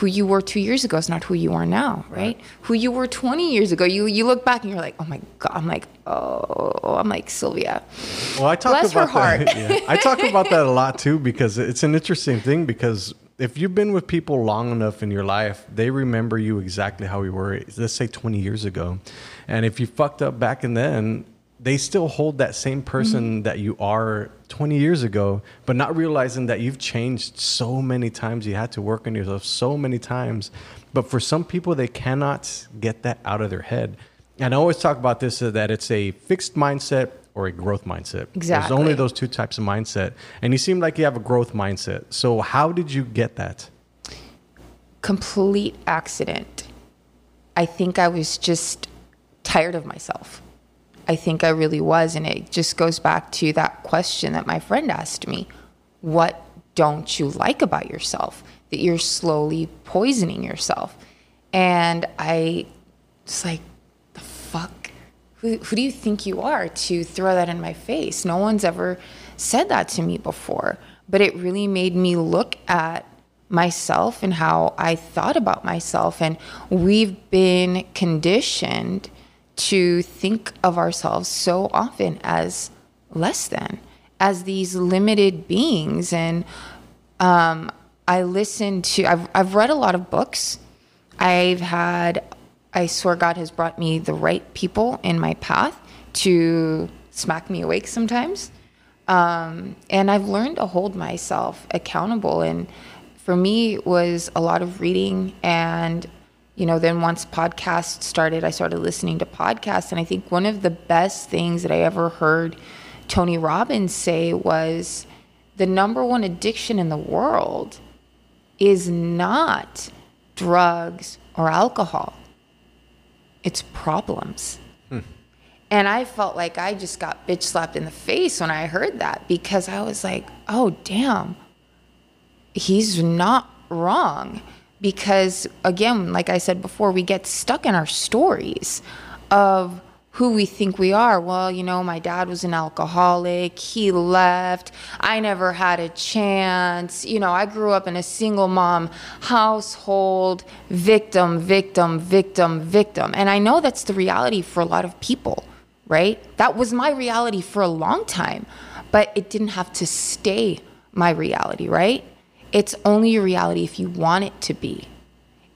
who you were two years ago is not who you are now, right? right? Who you were 20 years ago, you you look back and you're like, oh my god, I'm like, oh, I'm like Sylvia. Well, I talk Bless about that. Yeah. I talk about that a lot too because it's an interesting thing because if you've been with people long enough in your life, they remember you exactly how you were. Let's say 20 years ago, and if you fucked up back and then, they still hold that same person mm-hmm. that you are 20 years ago, but not realizing that you've changed so many times. You had to work on yourself so many times. But for some people, they cannot get that out of their head. And I always talk about this uh, that it's a fixed mindset or a growth mindset. Exactly. There's only those two types of mindset. And you seem like you have a growth mindset. So, how did you get that? Complete accident. I think I was just tired of myself. I think I really was. And it just goes back to that question that my friend asked me What don't you like about yourself? That you're slowly poisoning yourself. And I was like, The fuck? Who, who do you think you are to throw that in my face? No one's ever said that to me before. But it really made me look at myself and how I thought about myself. And we've been conditioned to think of ourselves so often as less than, as these limited beings. And um, I listen to, I've, I've read a lot of books. I've had, I swear God has brought me the right people in my path to smack me awake sometimes. Um, and I've learned to hold myself accountable. And for me, it was a lot of reading and you know, then once podcasts started, I started listening to podcasts. And I think one of the best things that I ever heard Tony Robbins say was the number one addiction in the world is not drugs or alcohol, it's problems. Hmm. And I felt like I just got bitch slapped in the face when I heard that because I was like, oh, damn, he's not wrong because again like i said before we get stuck in our stories of who we think we are. Well, you know, my dad was an alcoholic. He left. I never had a chance. You know, I grew up in a single mom household, victim, victim, victim, victim. And I know that's the reality for a lot of people, right? That was my reality for a long time, but it didn't have to stay my reality, right? It's only your reality if you want it to be.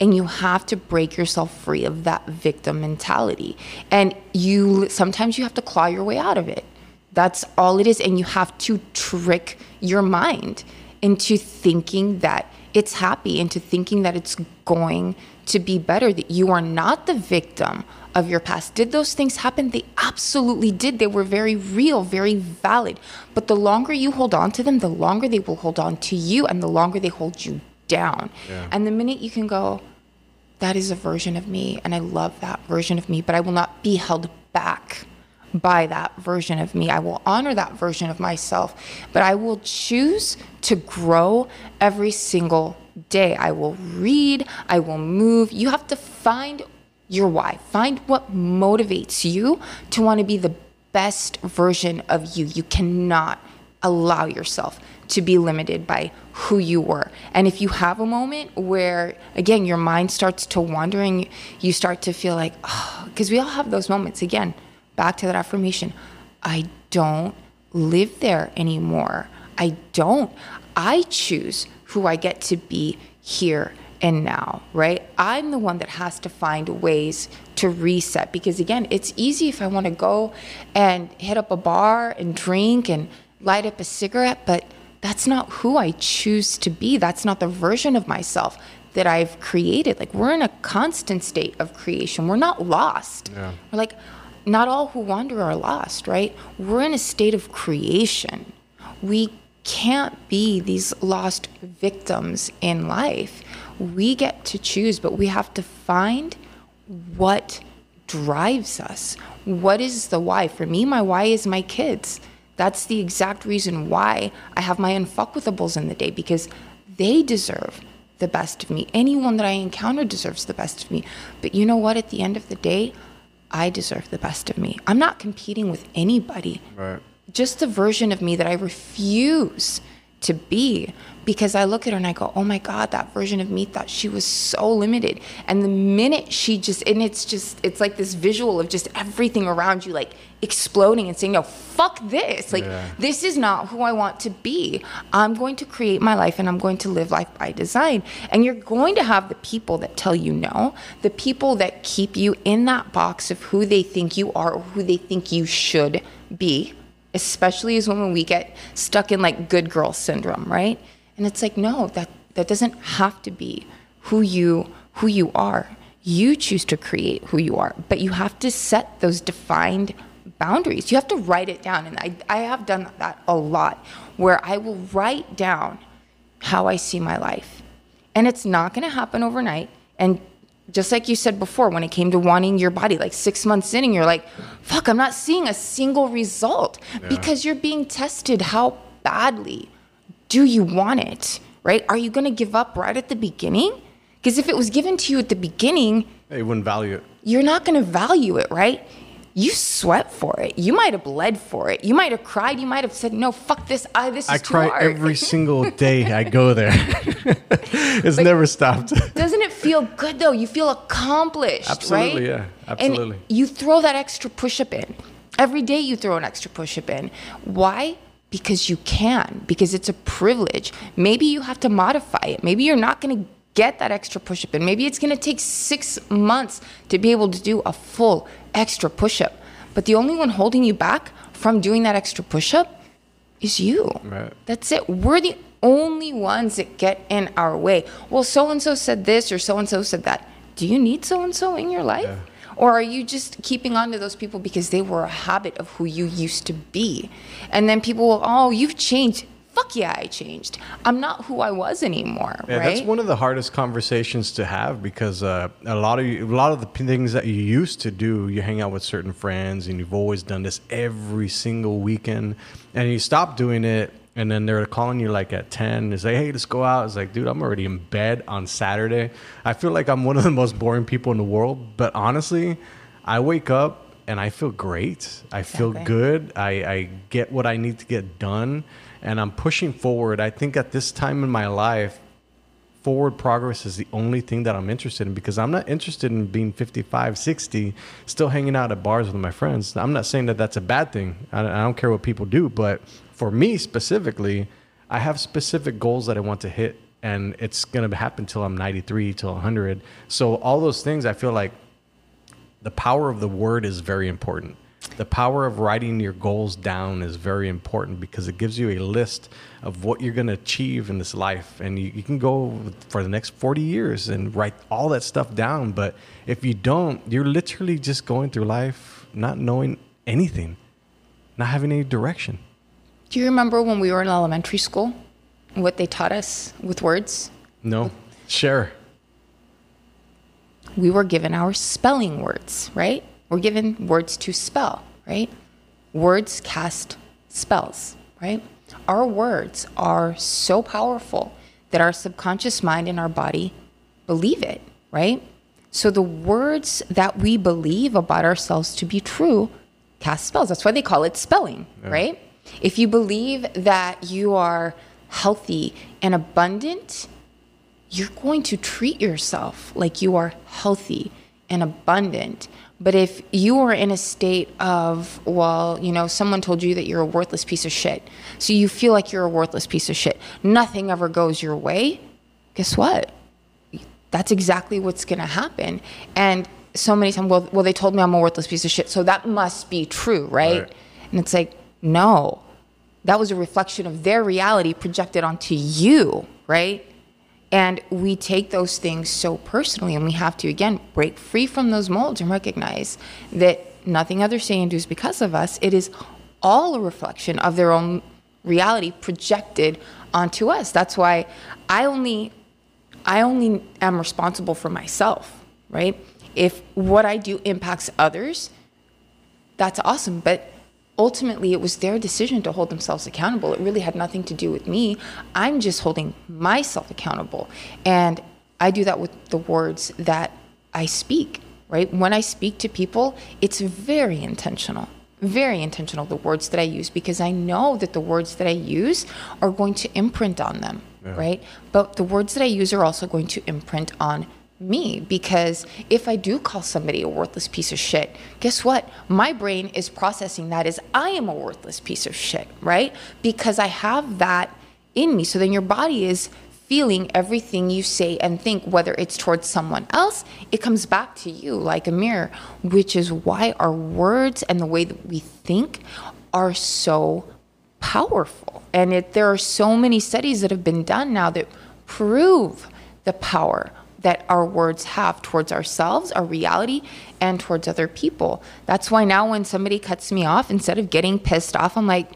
And you have to break yourself free of that victim mentality. And you sometimes you have to claw your way out of it. That's all it is. And you have to trick your mind into thinking that it's happy, into thinking that it's going to be better, that you are not the victim of your past. Did those things happen? They absolutely did. They were very real, very valid. But the longer you hold on to them, the longer they will hold on to you and the longer they hold you down. Yeah. And the minute you can go, that is a version of me, and I love that version of me, but I will not be held back by that version of me. I will honor that version of myself, but I will choose to grow every single day. I will read, I will move. You have to find your why, find what motivates you to want to be the best version of you. You cannot allow yourself to be limited by who you were. And if you have a moment where, again, your mind starts to wandering, you start to feel like, oh, because we all have those moments. Again, back to that affirmation I don't live there anymore. I don't. I choose who I get to be here and now, right? I'm the one that has to find ways to reset because, again, it's easy if I want to go and hit up a bar and drink and light up a cigarette, but that's not who I choose to be. That's not the version of myself that I've created. Like, we're in a constant state of creation. We're not lost. Yeah. We're like, not all who wander are lost, right? We're in a state of creation. We can't be these lost victims in life. We get to choose, but we have to find what drives us. What is the why? For me, my why is my kids. That's the exact reason why I have my unfuckwithables in the day because they deserve the best of me. Anyone that I encounter deserves the best of me. But you know what? At the end of the day, I deserve the best of me. I'm not competing with anybody. Right. Just the version of me that I refuse to be because I look at her and I go, oh my God, that version of me thought she was so limited. And the minute she just, and it's just, it's like this visual of just everything around you like exploding and saying, no, fuck this. Like, yeah. this is not who I want to be. I'm going to create my life and I'm going to live life by design. And you're going to have the people that tell you no, the people that keep you in that box of who they think you are or who they think you should be especially as women, we get stuck in like good girl syndrome, right? And it's like, no, that, that doesn't have to be who you who you are. You choose to create who you are, but you have to set those defined boundaries. You have to write it down. And I, I have done that a lot where I will write down how I see my life. And it's not going to happen overnight. And just like you said before, when it came to wanting your body, like six months in, and you're like, fuck, I'm not seeing a single result yeah. because you're being tested how badly do you want it? Right? Are you going to give up right at the beginning? Because if it was given to you at the beginning, you wouldn't value it. You're not going to value it, right? You sweat for it. You might have bled for it. You might have cried. You might have said, "No, fuck this. I this is I too hard." I cry every single day I go there. it's never stopped. doesn't it feel good though? You feel accomplished, Absolutely, right? yeah. Absolutely. And you throw that extra push-up in. Every day you throw an extra push-up in. Why? Because you can, because it's a privilege. Maybe you have to modify it. Maybe you're not going to get that extra push up in. Maybe it's going to take six months to be able to do a full extra push up. But the only one holding you back from doing that extra push up is you. Right. That's it. We're the only ones that get in our way. Well, so and so said this or so and so said that. Do you need so and so in your life? Yeah. Or are you just keeping on to those people because they were a habit of who you used to be? And then people will, oh, you've changed. Fuck yeah, I changed. I'm not who I was anymore. Yeah, right? that's one of the hardest conversations to have because uh, a lot of you, a lot of the things that you used to do, you hang out with certain friends and you've always done this every single weekend, and you stop doing it and then they're calling you like at 10 and say hey let's go out it's like dude i'm already in bed on saturday i feel like i'm one of the most boring people in the world but honestly i wake up and I feel great. I feel good. I, I get what I need to get done, and I'm pushing forward. I think at this time in my life, forward progress is the only thing that I'm interested in because I'm not interested in being 55, 60, still hanging out at bars with my friends. I'm not saying that that's a bad thing. I, I don't care what people do, but for me specifically, I have specific goals that I want to hit, and it's to happen till I'm 93, till 100. So all those things, I feel like the power of the word is very important. The power of writing your goals down is very important because it gives you a list of what you're going to achieve in this life. And you, you can go for the next 40 years and write all that stuff down. But if you don't, you're literally just going through life not knowing anything, not having any direction. Do you remember when we were in elementary school? What they taught us with words? No? Share. we were given our spelling words, right? We're given words to spell, right? Words cast spells, right? Our words are so powerful that our subconscious mind and our body believe it, right? So the words that we believe about ourselves to be true cast spells. That's why they call it spelling, right? If you believe that you are healthy and abundant, you're going to treat yourself like you are healthy and abundant. But if you are in a state of, well, you know, someone told you that you're a worthless piece of shit, so you feel like you're a worthless piece of shit, nothing ever goes your way, guess what? That's exactly what's going to happen. And so many times, well, well, they told me I'm a worthless piece of shit, so that must be true, right? Right. And it's like, no, that was a reflection of their reality projected onto you, right? And we take those things so personally, and we have to, again, break free from those molds and recognize that nothing others say and do is because of us. It is all a reflection of their own reality projected onto us. That's why I only I only am responsible for myself, right? If what I do impacts others, that's awesome. But ultimately, it was their decision to hold themselves accountable. It really had nothing to do with me. I'm just holding myself accountable. And I do that with the words that I speak, right? When I speak to people, it's very intentional. Very intentional, the words that I use, because I know that the words that I use are going to imprint on them, right? But the words that I use are also going to imprint on me because if I do call somebody a worthless piece of shit, guess what? My brain is processing that as I am a worthless piece of shit, right? Because I have that in me. So then your body is feeling everything you say and think, whether it's towards someone else, it comes back to you like a mirror, which is why our words and the way that we think are so powerful. And it, there are so many studies that have been done now that prove the power that our words have towards ourselves, our reality, and towards other people. That's why now when somebody cuts me off, instead of getting pissed off, I'm like,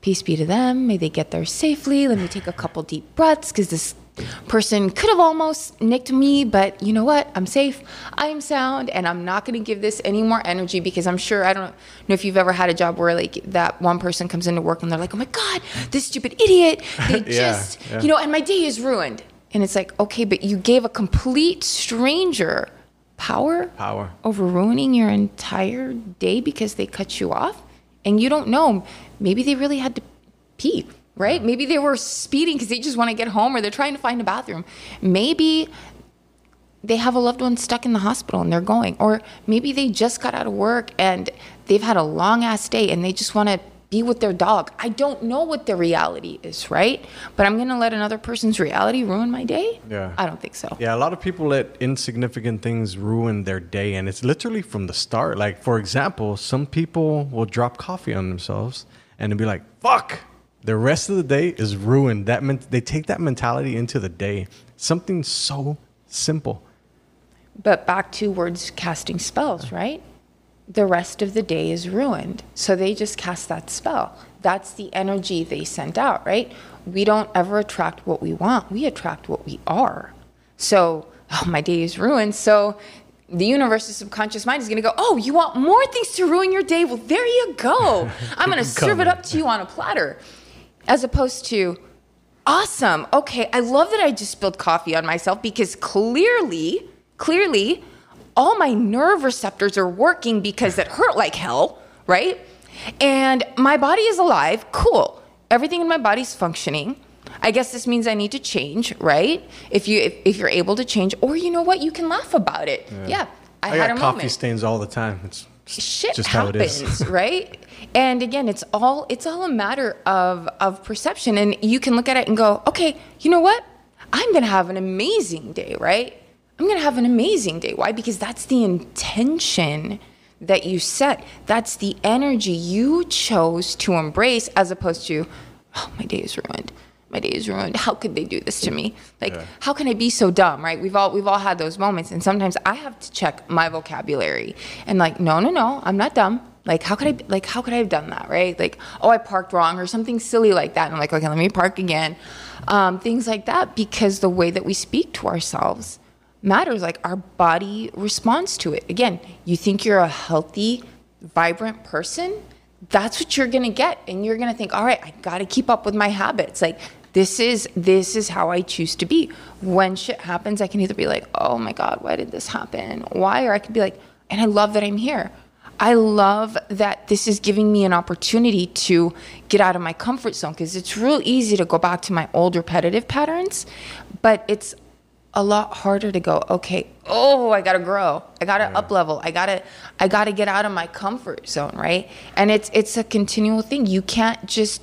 peace be to them. May they get there safely. Let me take a couple deep breaths because this person could have almost nicked me, but you know what? I'm safe. I'm sound, and I'm not going to give this any more energy because I'm sure I don't know if you've ever had a job where like that one person comes into work and they're like, "Oh my god, this stupid idiot! They Yeah, just, yeah. you know, and my day is ruined." And it's like, okay, but you gave a complete stranger power Power. over ruining your entire day because they cut you off? And you don't know. Maybe they really had to pee right? Maybe they were speeding because they just want to get home or they're trying to find a bathroom. Maybe they have a loved one stuck in the hospital and they're going. Or maybe they just got out of work and they've had a long ass day and they just want to be with their dog i don't know what their reality is right but i'm going to let another person's reality ruin my day Yeah. i don't think so Yeah, a lot of people let insignificant things ruin their day, and it's literally from the start. Like, for example, some people will drop coffee on themselves and be like, "Fuck." The rest of the day is ruined. That meant they take that mentality into the day. Something so simple. But back to words casting spells, right? The rest of the day is ruined. So they just cast that spell. That's the energy they sent out, right? We don't ever attract what we want, we attract what we are. So, oh, my day is ruined. So the universe's subconscious mind is going to go, oh, you want more things to ruin your day? Well, there you go. I'm going to serve it up to you on a platter. As opposed to, awesome. Okay, I love that I just spilled coffee on myself because clearly, clearly, all my nerve receptors are working because it hurt like hell, right? And my body is alive. Cool. Everything in my body's functioning. I guess this means I need to change, right? If you if, if you're able to change, or you know what, you can laugh about it. Yeah, I, I, had got a coffee moment stains all the time. It's shit just how it happens, right? And again, it's all it's all a matter of of perception, and you can look at it and go, okay, you know what? I'm gonna have an amazing day, right? I'm gonna have an amazing day. Why? Because that's the intention that you set. That's the energy you chose to embrace, as opposed to, oh, my day is ruined. My day is ruined. How could they do this to me? Like, Yeah. how can I be so dumb, right? We've all we've all had those moments, and sometimes I have to check my vocabulary and like, no, no, no, I'm not dumb. Like, how could I like how could I have done that, right? Like, oh, I parked wrong or something silly like that, and I'm like, okay, let me park again. Um, things like that because the way that we speak to ourselves matters. Like our body responds to it. Again, you think you're a healthy, vibrant person, that's what you're gonna get. And you're gonna think, all right, I gotta keep up with my habits. Like this is this is how I choose to be. When shit happens, I can either be like, oh my God, why did this happen? Why? Or I could be like, and I love that I'm here. I love that this is giving me an opportunity to get out of my comfort zone because it's real easy to go back to my old repetitive patterns, but it's a lot harder to go, okay, oh, I gotta grow. I gotta up level. I gotta I gotta get out of my comfort zone, right? And it's it's a continual thing. You can't just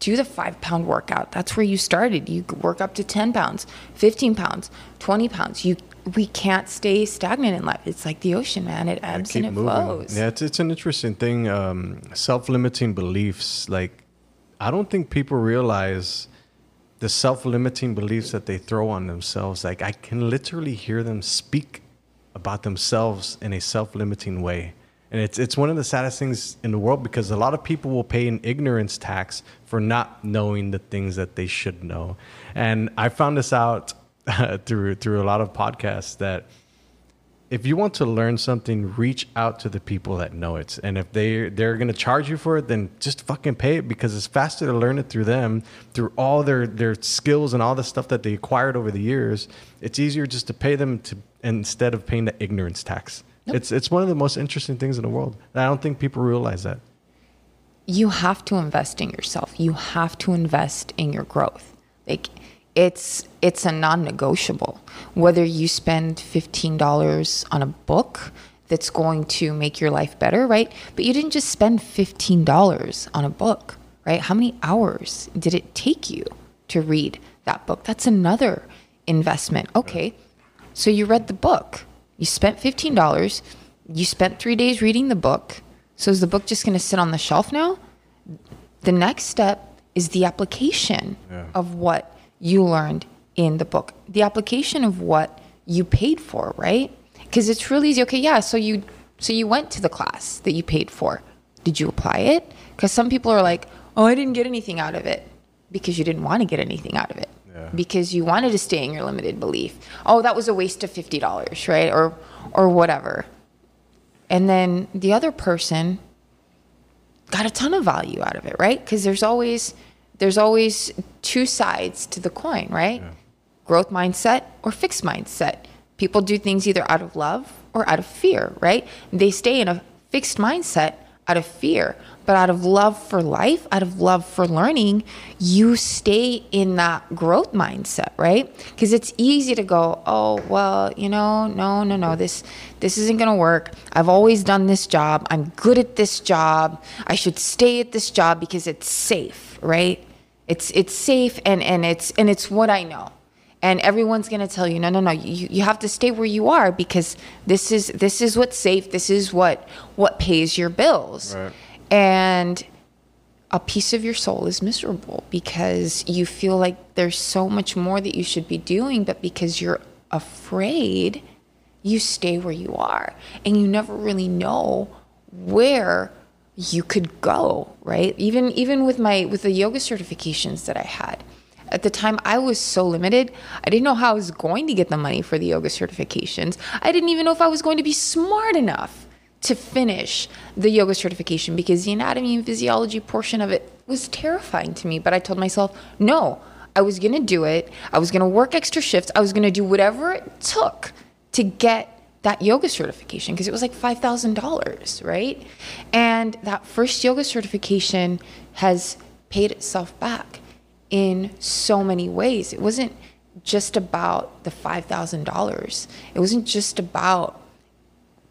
do the five pound workout. That's where you started. You work up to 10 pounds, 15 pounds, 20 pounds. You we can't stay stagnant in life. It's like the ocean, man. It ebbs and it flows. Yeah, it's, it's an interesting thing. Um, self-limiting beliefs. Like, I don't think people realize the self-limiting beliefs that they throw on themselves. Like, I can literally hear them speak about themselves in a self-limiting way. And it's it's one of the saddest things in the world because a lot of people will pay an ignorance tax for not knowing the things that they should know. And I found this out through through a lot of podcasts that if you want to learn something, reach out to the people that know it. And if they they're gonna charge you for it, then just fucking pay it because it's faster to learn it through them, through all their their skills and all the stuff that they acquired over the years. It's easier just to pay them to instead of paying the ignorance tax. It's it's one of the most interesting things in the world. And I don't think people realize that. you have to invest in yourself. You have to invest in your growth. Like it's it's a non-negotiable. Whether you spend $15 on a book that's going to make your life better, right? But you didn't just spend $15 on a book, right? How many hours did it take you to read that book? That's another investment. Okay. So you read the book. You spent $15. You spent 3 days reading the book. So is the book just going to sit on the shelf now? the next step is the application of what you learned in the book. The application of what you paid for right? Because it's really easy. Okay yeah so you so you went to the class that you paid for. Did you apply it? Because some people are like oh i didn't get anything out of it because you didn't want to get anything out of it. Because you wanted to stay in your limited belief. Oh that was a waste of $50 right? Or or whatever. And then the other person got a ton of value out of it, right? Because there's always there's always two sides to the coin, right? Growth mindset or fixed mindset. People do things either out of love or out of fear, right? They stay in a fixed mindset out of fear, but out of love for life, out of love for learning, you stay in that growth mindset, right? Because it's easy to go, oh, well, you know, no, no, no, this this isn't going to work. I've always done this job. I'm good at this job. I should stay at this job because it's safe, right? It's it's safe and and it's and it's what I know. And everyone's going to tell you no no no you, you have to stay where you are because this is this is what's safe. This is what what pays your bills. Right. and a piece of your soul is miserable because you feel like there's so much more that you should be doing but because you're afraid you stay where you are. And you never really know where you could go right? Even even with my with the yoga certifications that i had. At the time i was so limited. I didn't know how i was going to get the money for the yoga certifications. I didn't even know if i was going to be smart enough to finish the yoga certification because the anatomy and physiology portion of it was terrifying to me. But i told myself no i was going to do it. I was going to work extra shifts. I was going to do whatever it took to get that yoga certification because it was like $5,000, right? And that first yoga certification has paid itself back in so many ways. It wasn't just about the $5,000. It wasn't just about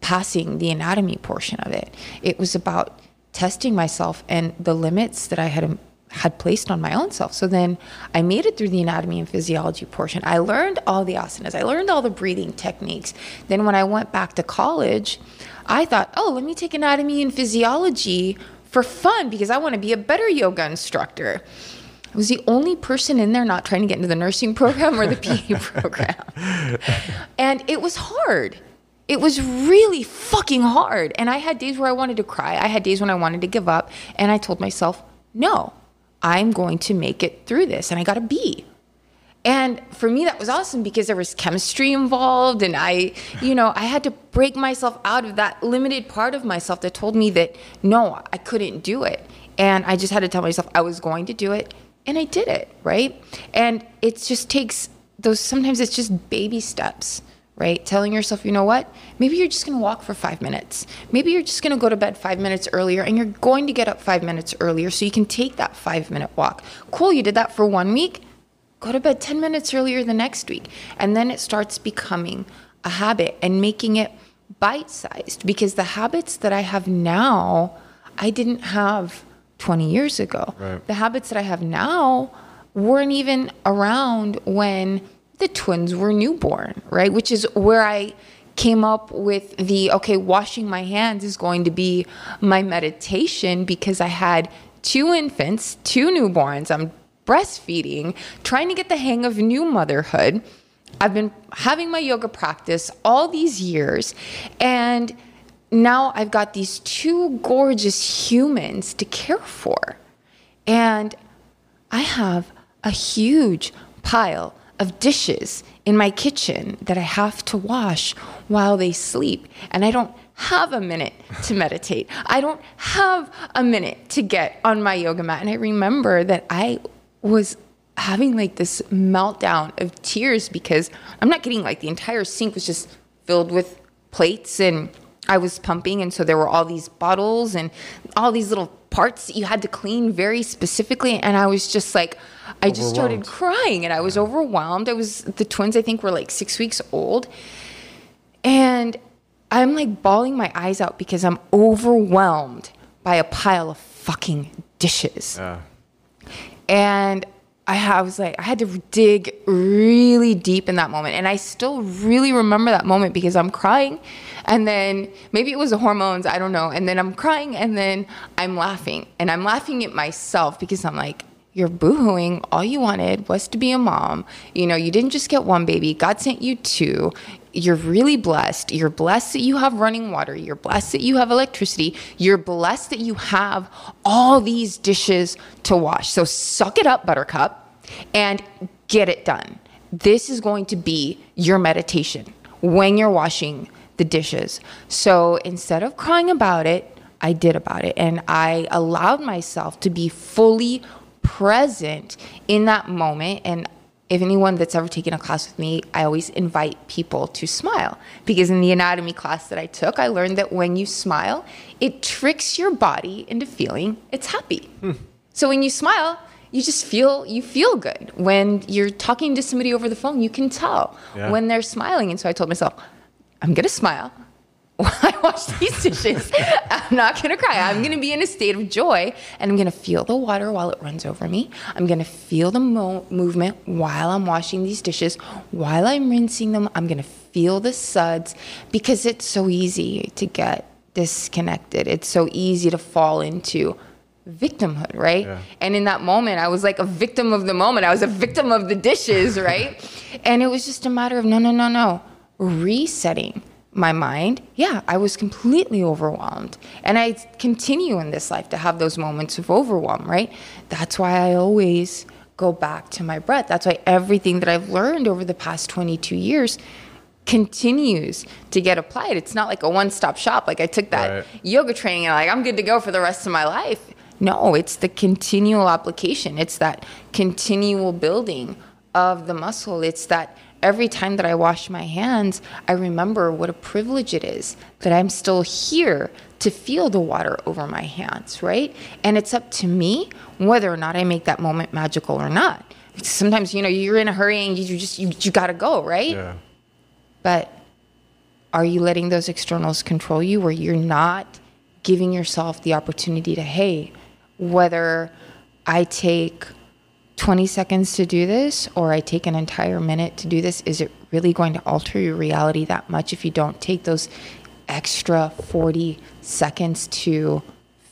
passing the anatomy portion of it. It was about testing myself and the limits that I had um, had placed on my own self. So then I made it through the anatomy and physiology portion. I learned all the asanas. I learned all the breathing techniques. Then when I went back to college, I thought, "Oh, let me take anatomy and physiology for fun because I want to be a better yoga instructor." I was the only person in there not trying to get into the nursing program or the PA program. And it was hard. It was really fucking hard. And I had days where I wanted to cry. I had days when I wanted to give up. And I told myself, no, I'm going to make it through this. And I got a B. And for me, that was awesome because there was chemistry involved. And I, you know, I had to break myself out of that limited part of myself that told me that no, I couldn't do it. And I just had to tell myself I was going to do it. And I did it, right? And it just takes those, sometimes it's just baby steps right? Telling yourself, you know what? Maybe you're just going to walk for five minutes. Maybe you're just going to go to bed five minutes earlier and you're going to get up five minutes earlier so you can take that five minute walk. Cool, you did that for one week. Go to bed 10 minutes earlier the next week. And then it starts becoming a habit and making it bite sized because the habits that I have now, I didn't have 20 years ago. Right. The habits that I have now weren't even around when the twins were newborn, right? Which is where I came up with the okay, washing my hands is going to be my meditation because I had two infants, two newborns. I'm breastfeeding, trying to get the hang of new motherhood. I've been having my yoga practice all these years, and now I've got these two gorgeous humans to care for. And I have a huge pile of dishes in my kitchen that I have to wash while they sleep. And I don't have a minute to meditate. I don't have a minute to get on my yoga mat. And I remember that I was having like this meltdown of tears because I'm not getting like the entire sink was just filled with plates and I was pumping. And so there were all these bottles and all these little parts that you had to clean very specifically. And I was just like, I just started crying and I was overwhelmed. I was, the twins, I think, were like six weeks old. And I'm like bawling my eyes out because I'm overwhelmed by a pile of fucking dishes. Yeah. And I, was like, I had to dig really deep in that moment. And I still really remember that moment because I'm crying. And then maybe it was the hormones, I don't know. And then I'm crying and then I'm laughing. And I'm laughing at myself because I'm like, you're boohooing. All you wanted was to be a mom. You know, you didn't just get one baby, God sent you two. You're really blessed. You're blessed that you have running water. You're blessed that you have electricity. You're blessed that you have all these dishes to wash. So suck it up, Buttercup, and get it done. This is going to be your meditation when you're washing the dishes. So instead of crying about it, I did about it. And I allowed myself to be fully present in that moment. And if anyone that's ever taken a class with me, I always invite people to smile because in the anatomy class that I took, I learned that when you smile, it tricks your body into feeling it's happy. Hmm. So when you smile, you just feel you feel good. When you're talking to somebody over the phone, you can tell yeah. when they're smiling. And so I told myself, I'm gonna smile. while I wash these dishes, I'm not gonna cry. I'm gonna be in a state of joy and I'm gonna feel the water while it runs over me. I'm gonna feel the mo- movement while I'm washing these dishes. While I'm rinsing them, I'm gonna feel the suds because it's so easy to get disconnected. It's so easy to fall into victimhood, right? Yeah. And in that moment, I was like a victim of the moment. I was a victim of the dishes, right? and it was just a matter of no, no, no, no, resetting my mind, yeah, I was completely overwhelmed. And I continue in this life to have those moments of overwhelm, right? That's why I always go back to my breath. That's why everything that I've learned over the past 22 years continues to get applied. It's not like a one stop shop. Like I took that right. yoga training and like I'm good to go for the rest of my life. No, it's the continual application. It's that continual building of the muscle. It's that every time that I wash my hands, I remember what a privilege it is that I'm still here to feel the water over my hands, right? And it's up to me whether or not I make that moment magical or not. Sometimes, you know, you're in a hurry and you just, you, you got to go, right? Yeah. But are you letting those externals control you where you're not giving yourself the opportunity to, hey, whether I take 20 seconds to do this or I take an entire minute to do this, is it really going to alter your reality that much if you don't take those extra 40 seconds to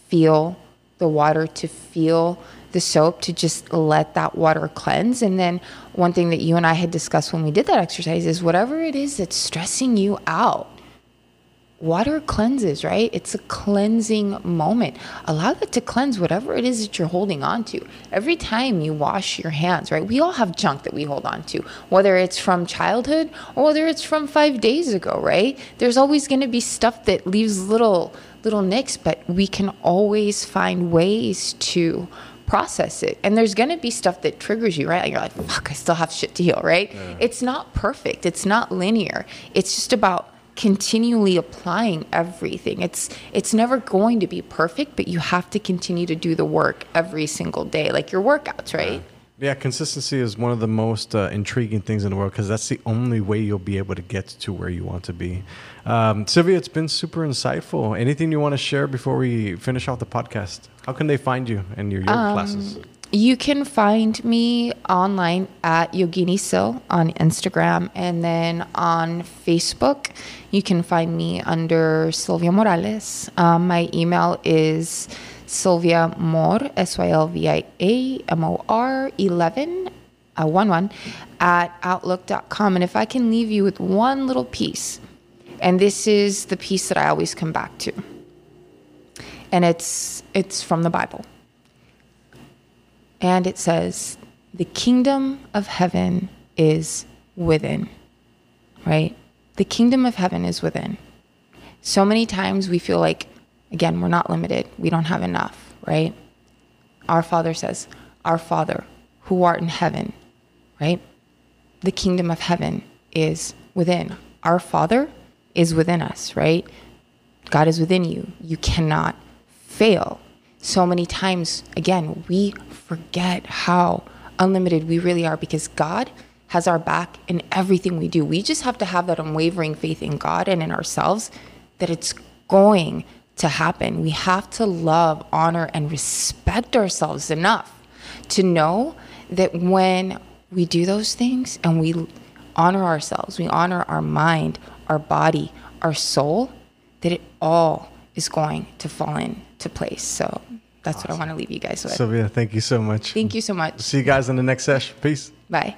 feel the water, to feel the soap, to just let that water cleanse? And then one thing that you and I had discussed when we did that exercise is whatever it is that's stressing you out water cleanses, right? It's a cleansing moment. Allow that to cleanse whatever it is that you're holding on to. Every time you wash your hands, right? We all have junk that we hold on to, whether it's from childhood or whether it's from five days ago, right? There's always going to be stuff that leaves little little nicks, but we can always find ways to process it. And there's going to be stuff that triggers you, right? You're like, fuck, I still have shit to heal, right? Yeah. It's not perfect. It's not linear. It's just about continually applying everything. It's it's never going to be perfect, but you have to continue to do the work every single day, like your workouts, right? Yeah. Yeah, consistency is one of the most uh, intriguing things in the world because that's the only way you'll be able to get to where you want to be. Um, Sylvia, it's been super insightful. Anything you want to share before we finish off the podcast? How can they find you and your yoga um, classes? You can find me online at Yogini Sil on Instagram and then on Facebook. You can find me under Sylvia Morales. Um, my email is Sylvia Mor, S Y L V I A M O R 11, uh, 1 1, at outlook.com. And if I can leave you with one little piece, and this is the piece that I always come back to, and it's, it's from the Bible and it says, The kingdom of heaven is within, right? The kingdom of heaven is within. So many times we feel like, again, we're not limited, we don't have enough, right? Our Father says, Our Father who art in heaven, right? The kingdom of heaven is within. Our Father is within us, right? God is within you. You cannot fail. So many times, again, we forget how unlimited we really are because God has our back in everything we do. We just have to have that unwavering faith in God and in ourselves that it's going to happen. We have to love, honor, and respect ourselves enough to know that when we do those things and we honor ourselves, we honor our mind, our body, our soul, that it all is going to fall into place. So that's awesome. what I want to leave you guys with. Sylvia, thank you so much. Thank you so much. See you guys in the next session. Peace. Bye.